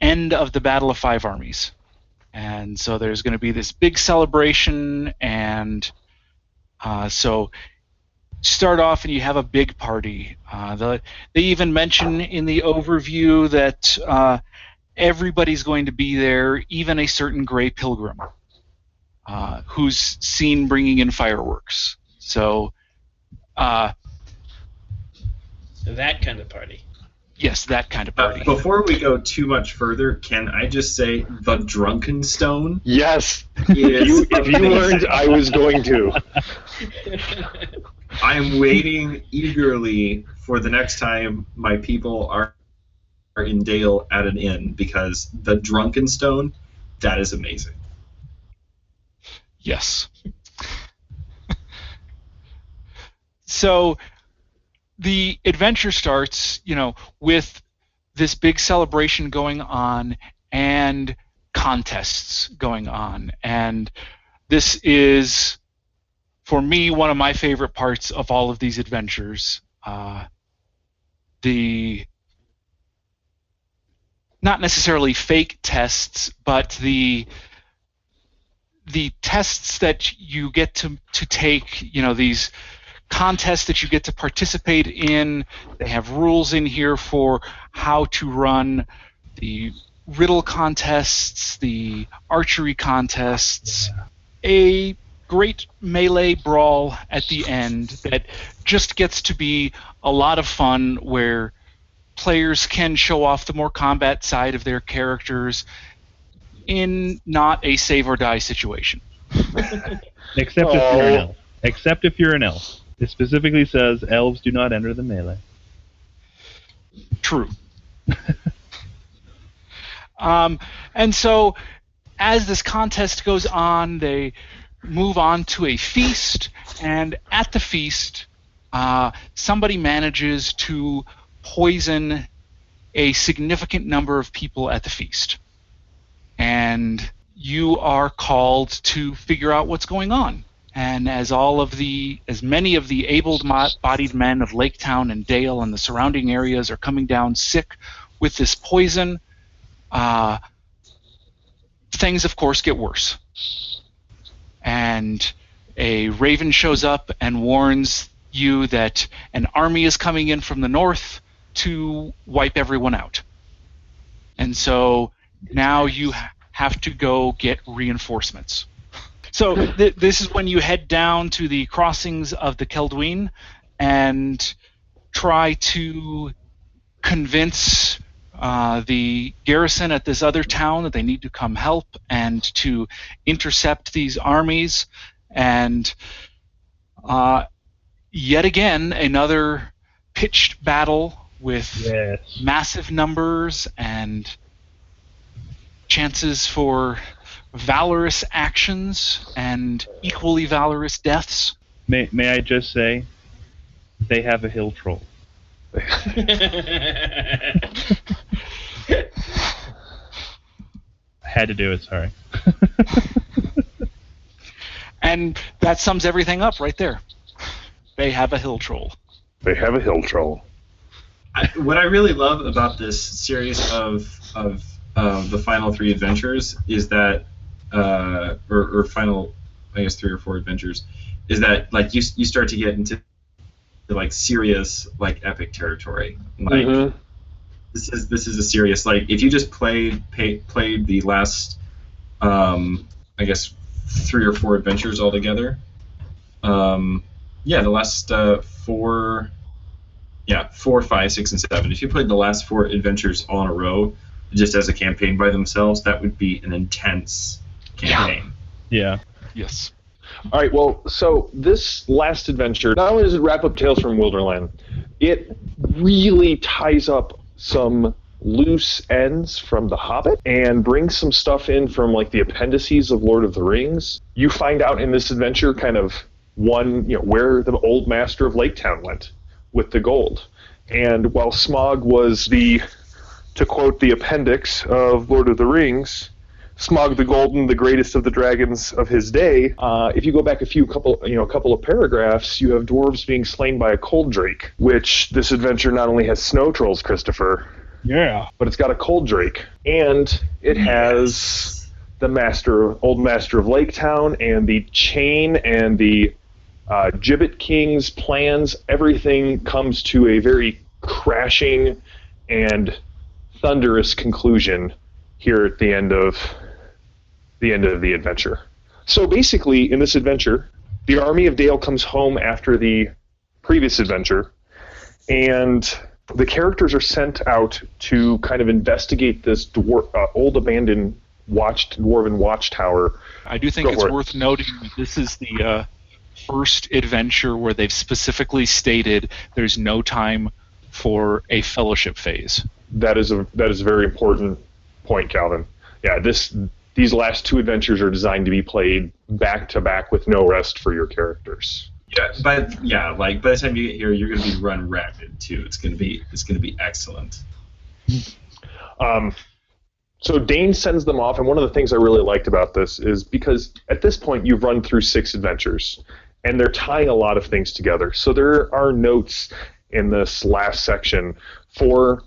end of the Battle of Five Armies. And so there's going to be this big celebration, and uh, so start off and you have a big party. Uh, the, they even mention in the overview that uh, everybody's going to be there, even a certain Gray Pilgrim, uh, who's seen bringing in fireworks. So uh, that kind of party. Yes, that kind of Uh, party. before we go too much further, can I just say the Drunken Stone Yes. is You, if you learned, I was going to. [laughs] I'm waiting eagerly for the next time my people are are in Dale at an inn because the Drunken Stone, that is amazing. Yes. [laughs] so the adventure starts, you know, with this big celebration going on and contests going on. And this is, for me, one of my favorite parts of all of these adventures. Uh, the not necessarily fake tests, but the the tests that you get to to take, you know, these contests that you get to participate in. They have rules in here for how to run the riddle contests, the archery contests, a great melee brawl at the end that just gets to be a lot of fun where players can show off the more combat side of their characters in not a save or die situation. [laughs] Except if you're an Oh. elf. Except if you're an elf. It specifically says elves do not enter the melee. True. [laughs] um, and so, as this contest goes on, they move on to a feast, and at the feast, uh, somebody manages to poison a significant number of people at the feast. And you are called to figure out what's going on. And as all of the, as many of the able-bodied men of Lake Town and Dale and the surrounding areas are coming down sick with this poison, uh, things, of course, get worse. And a raven shows up and warns you that an army is coming in from the north to wipe everyone out. And so now you ha- have to go get reinforcements. So th- this is when you head down to the crossings of the Celduin and try to convince uh, the garrison at this other town that they need to come help and to intercept these armies. And uh, yet again, another pitched battle with Yes. massive numbers and chances for valorous actions and equally valorous deaths. May, may I just say, they have a hill troll. I [laughs] had to do it, sorry. [laughs] And that sums everything up right there. They have a hill troll. They have a hill troll. I, what I really love about this series of of uh, the final three adventures is that, uh, or, or final, I guess three or four adventures, is that like you you start to get into like serious like epic territory. Like Mhm. this is this is a serious like if you just played pay, played the last, um, I guess three or four adventures altogether. Um, yeah, the last uh, four yeah, four, five, six, and seven. If you played the last four adventures all in a row, just as a campaign by themselves, that would be an intense campaign. Yeah. Yes. All right, well, so this last adventure, not only does it wrap up Tales from Wilderland, it really ties up some loose ends from The Hobbit and brings some stuff in from like the appendices of Lord of the Rings. You find out in this adventure kind of one, you know, where the old master of Lake Town went with the gold. And while Smaug was the, to quote the appendix of Lord of the Rings, Smaug the Golden, the greatest of the dragons of his day. Uh, if you go back a few couple, you know, a couple of paragraphs, you have dwarves being slain by a cold drake. Which this adventure not only has snow trolls, Christopher, Yeah. but it's got a cold drake, and it has the master, old master of Lake Town, and the chain and the uh, Gibbet King's plans. Everything comes to a very crashing and thunderous conclusion here at the end of the end of the adventure. So basically, in this adventure, the army of Dale comes home after the previous adventure, and the characters are sent out to kind of investigate this dwar- uh, old abandoned watch dwarven watchtower. I do think Go it's for it. worth noting that this is the uh, first adventure where they've specifically stated there's no time for a fellowship phase. That is a that is a very important point, Calvin. Yeah, this these last two adventures are designed to be played back to back with no rest for your characters. Yeah, but yeah, like by the time you get here, you're gonna be run ragged too. It's gonna be it's gonna be excellent. Um, So Dane sends them off, and one of the things I really liked about this is because at this point you've run through six adventures, and they're tying a lot of things together. So there are notes in this last section for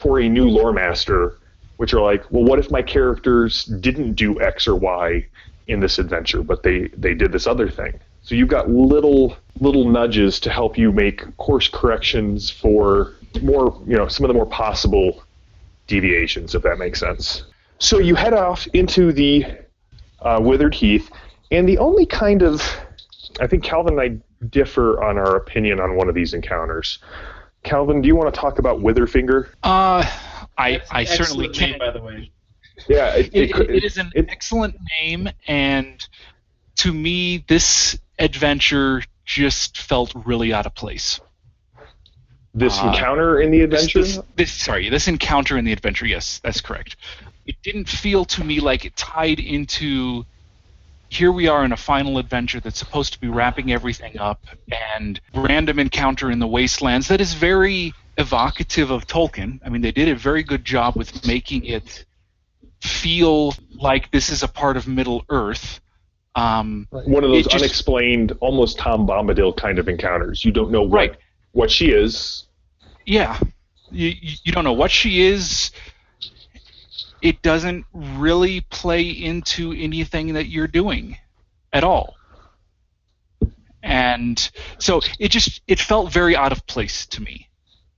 for a new lore master, which are like, well, what if my characters didn't do X or Y in this adventure, but they they did this other thing? So you've got little little nudges to help you make course corrections for more, you know, some of the more possible deviations, if that makes sense. So you head off into the uh, Withered Heath, and the only kind of, I think Calvin and I differ on our opinion on one of these encounters. Calvin, do you want to talk about Witherfinger? Uh, I That's I certainly excellent name, can't. by the way. Yeah, it, It, could- it, it is an it- excellent name, and to me, this adventure just felt really out of place. this uh, encounter in the This- adventure. This, this, sorry, this encounter in the adventure. Yes, that's correct. It didn't feel to me like it tied into. Here we are in a final adventure that's supposed to be wrapping everything up, and random encounter in the wastelands that is very evocative of Tolkien. I mean, they did a very good job with making it feel like this is a part of Middle Earth. Um, one of those just- unexplained, almost Tom Bombadil kind of encounters. You don't know what Right. what she is. yeah you, you you don't know what she is it doesn't really play into anything that you're doing at all and so it just it felt very out of place to me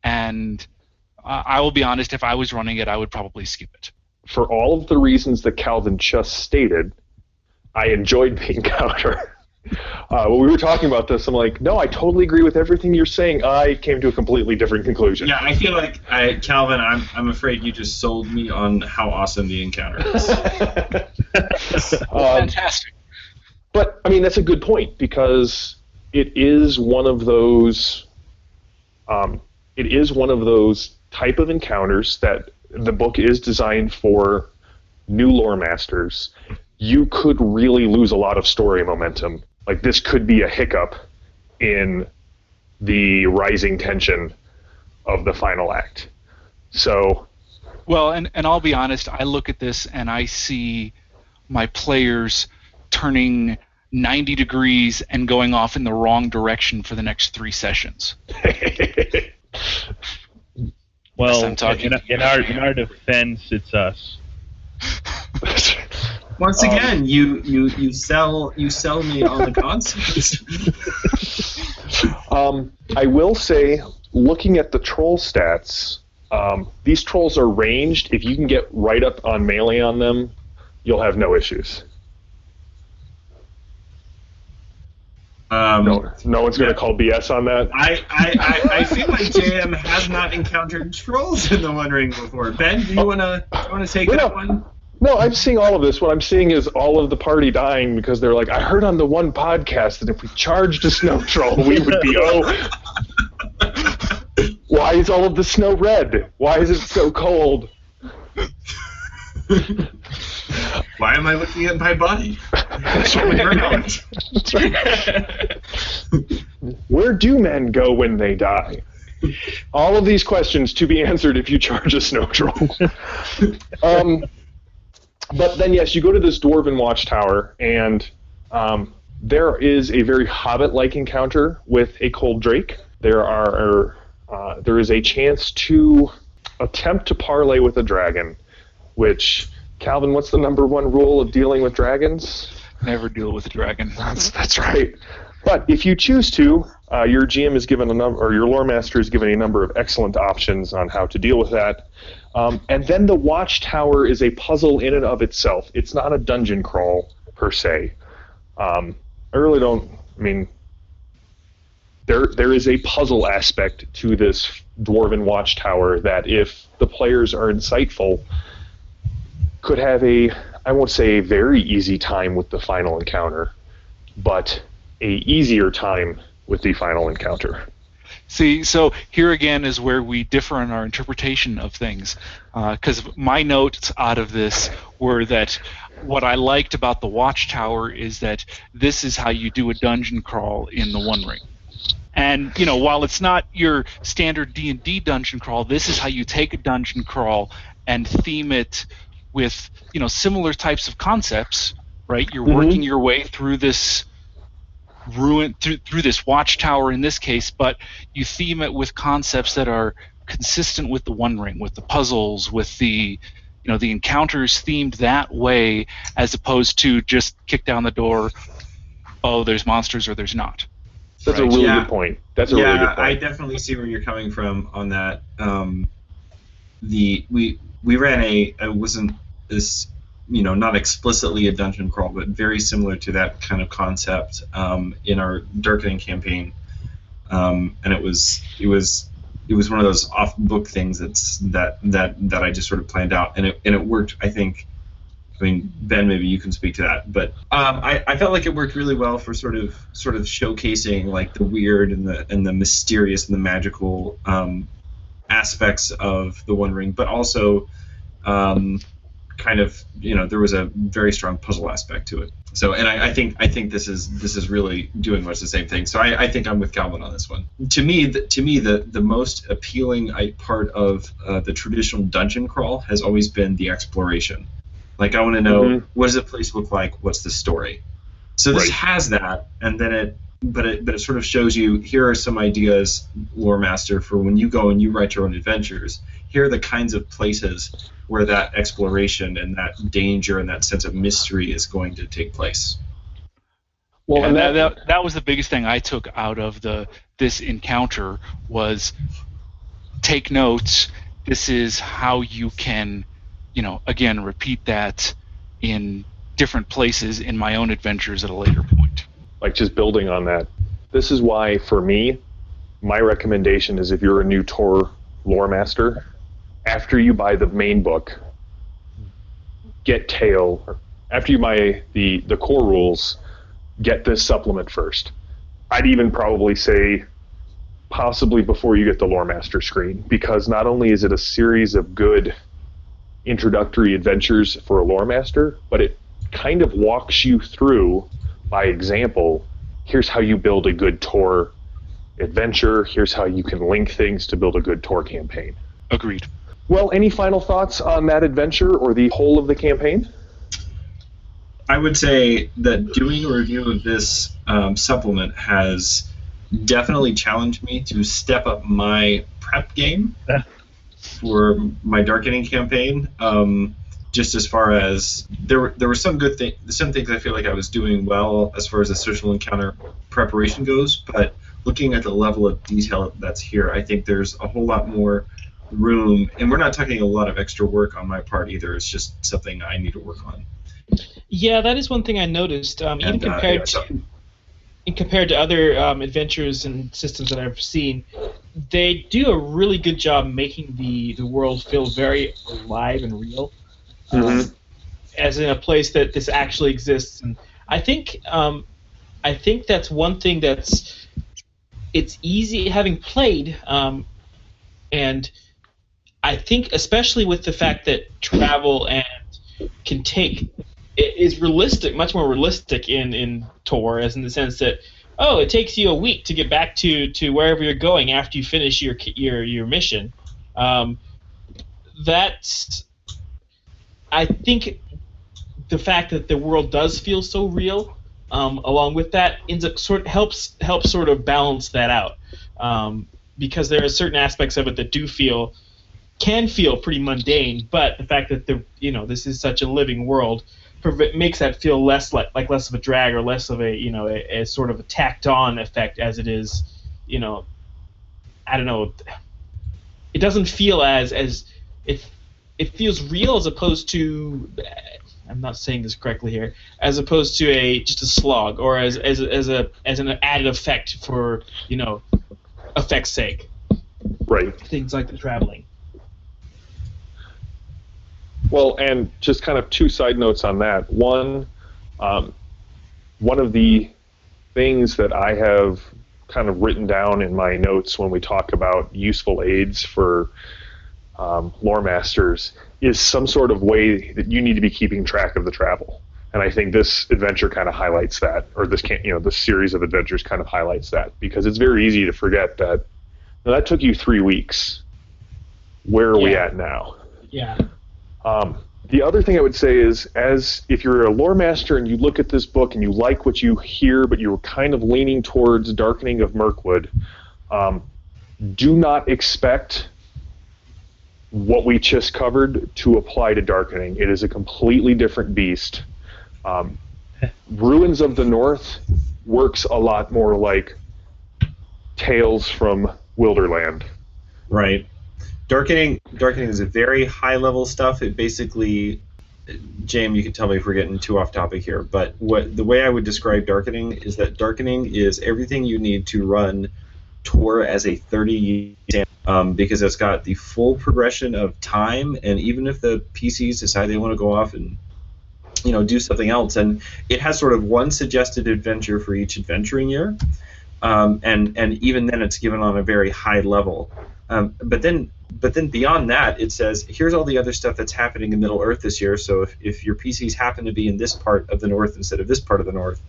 and uh, i will be honest if i was running it i would probably skip it For all of the reasons that Calvin just stated, I enjoyed the [laughs] encounter. Uh, when we were talking about this, I'm like, no, I totally agree with everything you're saying. I came to a completely different conclusion. Yeah, I feel like I, Calvin. I'm I'm afraid you just sold me on how awesome the encounter is. [laughs] um, fantastic But I mean, that's a good point because it is one of those. Um, it is one of those type of encounters that the book is designed for new lore masters. You could really lose a lot of story momentum. Like this could be a hiccup in the rising tension of the final act. So Well, and, and I'll be honest, I look at this and I see my players turning 90 degrees and going off in the wrong direction for the next three sessions. [laughs] Well, I'm talking in, in our in our defense, it's us. [laughs] Once Um, again, you you you sell you sell me on the concept. [laughs] Um, I will say, looking at the troll stats, um, these trolls are ranged. If you can get right up on melee on them, you'll have no issues. Um, No, no one's going to call BS on that. I, I, I, I feel like JM has not encountered trolls in the One Ring before. Ben, do you wanna do wanna take No, that no. one? No, I'm seeing all of this. What I'm seeing is all of the party dying because they're like, I heard on the one podcast that if we charged a snow troll, we would be [laughs] oh. Why is all of the snow red? Why is it so cold? [laughs] Why am I looking at my body? That's On the right. ground. That's right. Where do men go when they die? All of these questions to be answered if you charge a snow troll. [laughs] um, but then, yes, you go to this dwarven watchtower, and um, there is a very hobbit-like encounter with a cold drake. There are uh, there is a chance to attempt to parlay with a dragon, which Calvin, what's the number one rule of dealing with dragons? Never deal with a dragon. [laughs] That's that's right. But if you choose to, uh, your GM is given a number, or your lore master is given a number of excellent options on how to deal with that. Um, and then the watchtower is a puzzle in and of itself. It's not a dungeon crawl per se. Um, I really don't. I mean, there there is a puzzle aspect to this dwarven watchtower that, if the players are insightful, could have a I won't say a very easy time with the final encounter, but a easier time with the final encounter. See, so here again is where we differ in our interpretation of things. Uh, because my notes out of this were that what I liked about the Watchtower is that this is how you do a dungeon crawl in the One Ring. And you know, while it's not your standard D and D dungeon crawl, this is how you take a dungeon crawl and theme it with you know similar types of concepts. Right, you're Mhm. working your way through this ruin through through this watchtower in this case, but you theme it with concepts that are consistent with the One Ring, with the puzzles, with the you know the encounters themed that way, as opposed to just kick down the door. Oh, there's monsters or there's not. That's a really yeah. good point. That's a yeah, really good I definitely see where you're coming from on that. Um, the we we ran a it wasn't this you know not explicitly a dungeon crawl, but very similar to that kind of concept um, in our Darkening campaign, um, and it was it was it was one of those off book things that's that that that I just sort of planned out, and it and it worked. I think. I mean, Ben, maybe you can speak to that, but um, I, I felt like it worked really well for sort of sort of showcasing like the weird and the and the mysterious and the magical um, aspects of the One Ring, but also um, kind of you know there was a very strong puzzle aspect to it. So, and I, I think I think this is this is really doing much the same thing. So I, I think I'm with Calvin on this one. To me, the, to me, the the most appealing part of uh, the traditional dungeon crawl has always been the exploration. Like I want to know Mhm. what does the place look like? What's the story? So this Right. has that, and then it, but it, but it sort of shows you here are some ideas, lore master, for when you go and you write your own adventures. Here are the kinds of places where that exploration and that danger and that sense of mystery is going to take place. well, and and that, that, that, that was the biggest thing I took out of the this encounter was take notes. This is how you can, you know, again repeat that in different places in my own adventures at a later point. like just building on that, this is why for me, my recommendation is if you're a new Tor lore master, after you buy the main book, get Tail. After you buy the the core rules, get this supplement first. I'd even probably say possibly before you get the lore master screen because not only is it a series of good introductory adventures for a lore master, but it kind of walks you through by example. Here's how you build a good Tor adventure. Here's how you can link things to build a good Tor campaign. Agreed. Well, any final thoughts on that adventure or the whole of the campaign? I would say that doing a review of this um, supplement has definitely challenged me to step up my prep game for my Darkening campaign. Um, just as far as there were there were some good things, some things I feel like I was doing well as far as the social encounter preparation goes, but looking at the level of detail that's here, I think there's a whole lot more room, and we're not talking a lot of extra work on my part either. It's just something I need to work on. Yeah, that is one thing I noticed. Um, even And, uh, compared yeah, so- to and compared to other um, adventures and systems that I've seen, they do a really good job making the, the world feel very alive and real, um, Mhm. as in a place that this actually exists. And I think um, I think that's one thing that's it's easy having played, um, and I think especially with the fact that travel and can take is realistic, much more realistic in in as in the sense that oh, it takes you a week to get back to to wherever you're going after you finish your your your mission. Um, that's I think the fact that the world does feel so real, um, along with that, ends up sort helps helps sort of balance that out, um, because there are certain aspects of it that do feel can feel pretty mundane, but the fact that the you know this is such a living world prov- makes that feel less like like less of a drag or less of a you know a, a sort of a tacked on effect as it is, you know, I don't know. It doesn't feel as as it it feels real as opposed to I'm not saying this correctly here as opposed to a just a slog or as as as a as an added effect for you know effect's sake Right. things like the traveling. Well, and just kind of two side notes on that. One, um, one of the things that I have kind of written down in my notes when we talk about useful aids for um, lore masters is some sort of way that you need to be keeping track of the travel. And I think this adventure kind of highlights that, or this can you know this series of adventures kind of highlights that because it's very easy to forget that now, that took you three weeks. Where are we at now? Yeah. Um, the other thing I would say is, as if you're a lore master and you look at this book and you like what you hear, but you're kind of leaning towards Darkening of Mirkwood, um, do not expect what we just covered to apply to Darkening. It is a completely different beast. Um, [laughs] Ruins of the North works a lot more like Tales from Wilderland. Right. Darkening Darkening is a very high level stuff. It basically James, you can tell me if we're getting too off topic here, but what the way I would describe Darkening is that Darkening is everything you need to run Tor as a 30 year um, because it's got the full progression of time, and even if the PCs decide they want to go off and you know do something else, and it has sort of one suggested adventure for each adventuring year, um, and and even then it's given on a very high level. Um, but then but then beyond that, it says here's all the other stuff that's happening in Middle Earth this year. So if, if your PCs happen to be in this part of the North instead of this part of the North,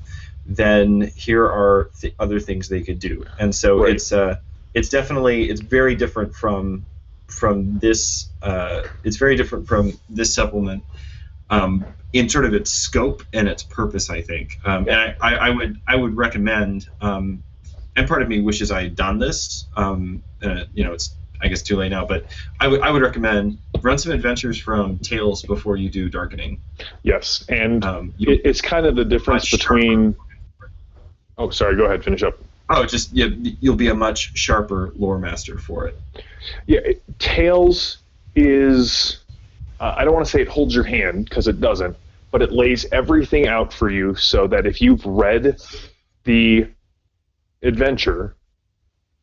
then here are th- other things they could do. And so Right. it's uh, it's definitely it's very different from from this. Uh, it's very different from this supplement um, in sort of its scope and its purpose. I think, um, and I, I, I would I would recommend. Um, and part of me wishes I had done this. Um, uh, you know, it's I guess too late now, but I would I would recommend run some adventures from Tales before you do Darkening. Yes, and Um, it, it's kind of the difference between. Oh, sorry. Go ahead. Finish up. oh, just yeah, you'll be a much sharper lore master for it. Yeah, it, Tales is. Uh, I don't want to say it holds your hand because it doesn't, but it lays everything out for you so that if you've read the adventure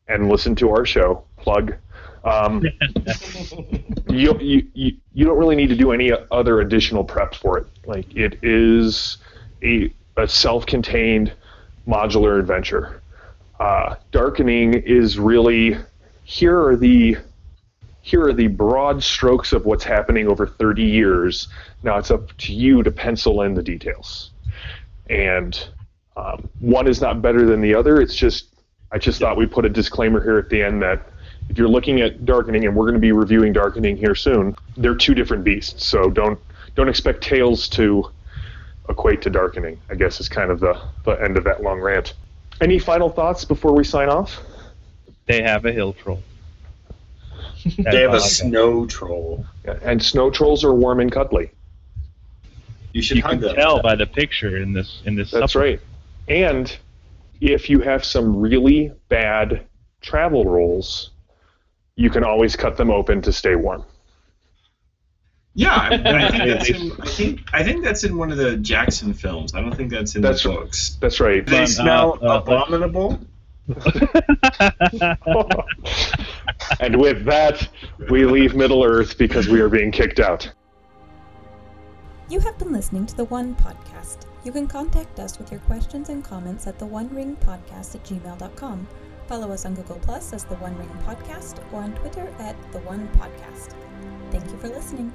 and listen to our show, plug, um, [laughs] you, you, you, you don't really need to do any other additional prep for it. Like, it is a, a self contained modular adventure. Uh, Darkening is really here are the here are the broad strokes of what's happening over 30 years. Now it's up to you to pencil in the details. And um, one is not better than the other. It's just I just thought we put a disclaimer here at the end that if you're looking at Darkening, and we're going to be reviewing Darkening here soon, they're two different beasts. So don't don't expect Tales to equate to Darkening. I guess is kind of the the end of that long rant. Any final thoughts before we sign off? They have a hill troll. [laughs] They have all a I got. snow troll. And snow trolls are warm and cuddly. You should You hug can them. tell by the picture in this in this. That's supplement. right. And if you have some really bad travel rolls, you can always cut them open to stay warm. Yeah, I, I think [laughs] that's in, I think I think that's in one of the Jackson films. I don't think that's in That's- the books. That's right. They Fun, smell uh, uh, abominable. [laughs] and with that, we leave Middle Earth because we are being kicked out. You have been listening to the One Podcast. You can contact us with your questions and comments at the One Ring Podcast at gmail.com. Follow us on Google Plus as the One Ring Podcast or on Twitter at the One Podcast. Thank you for listening.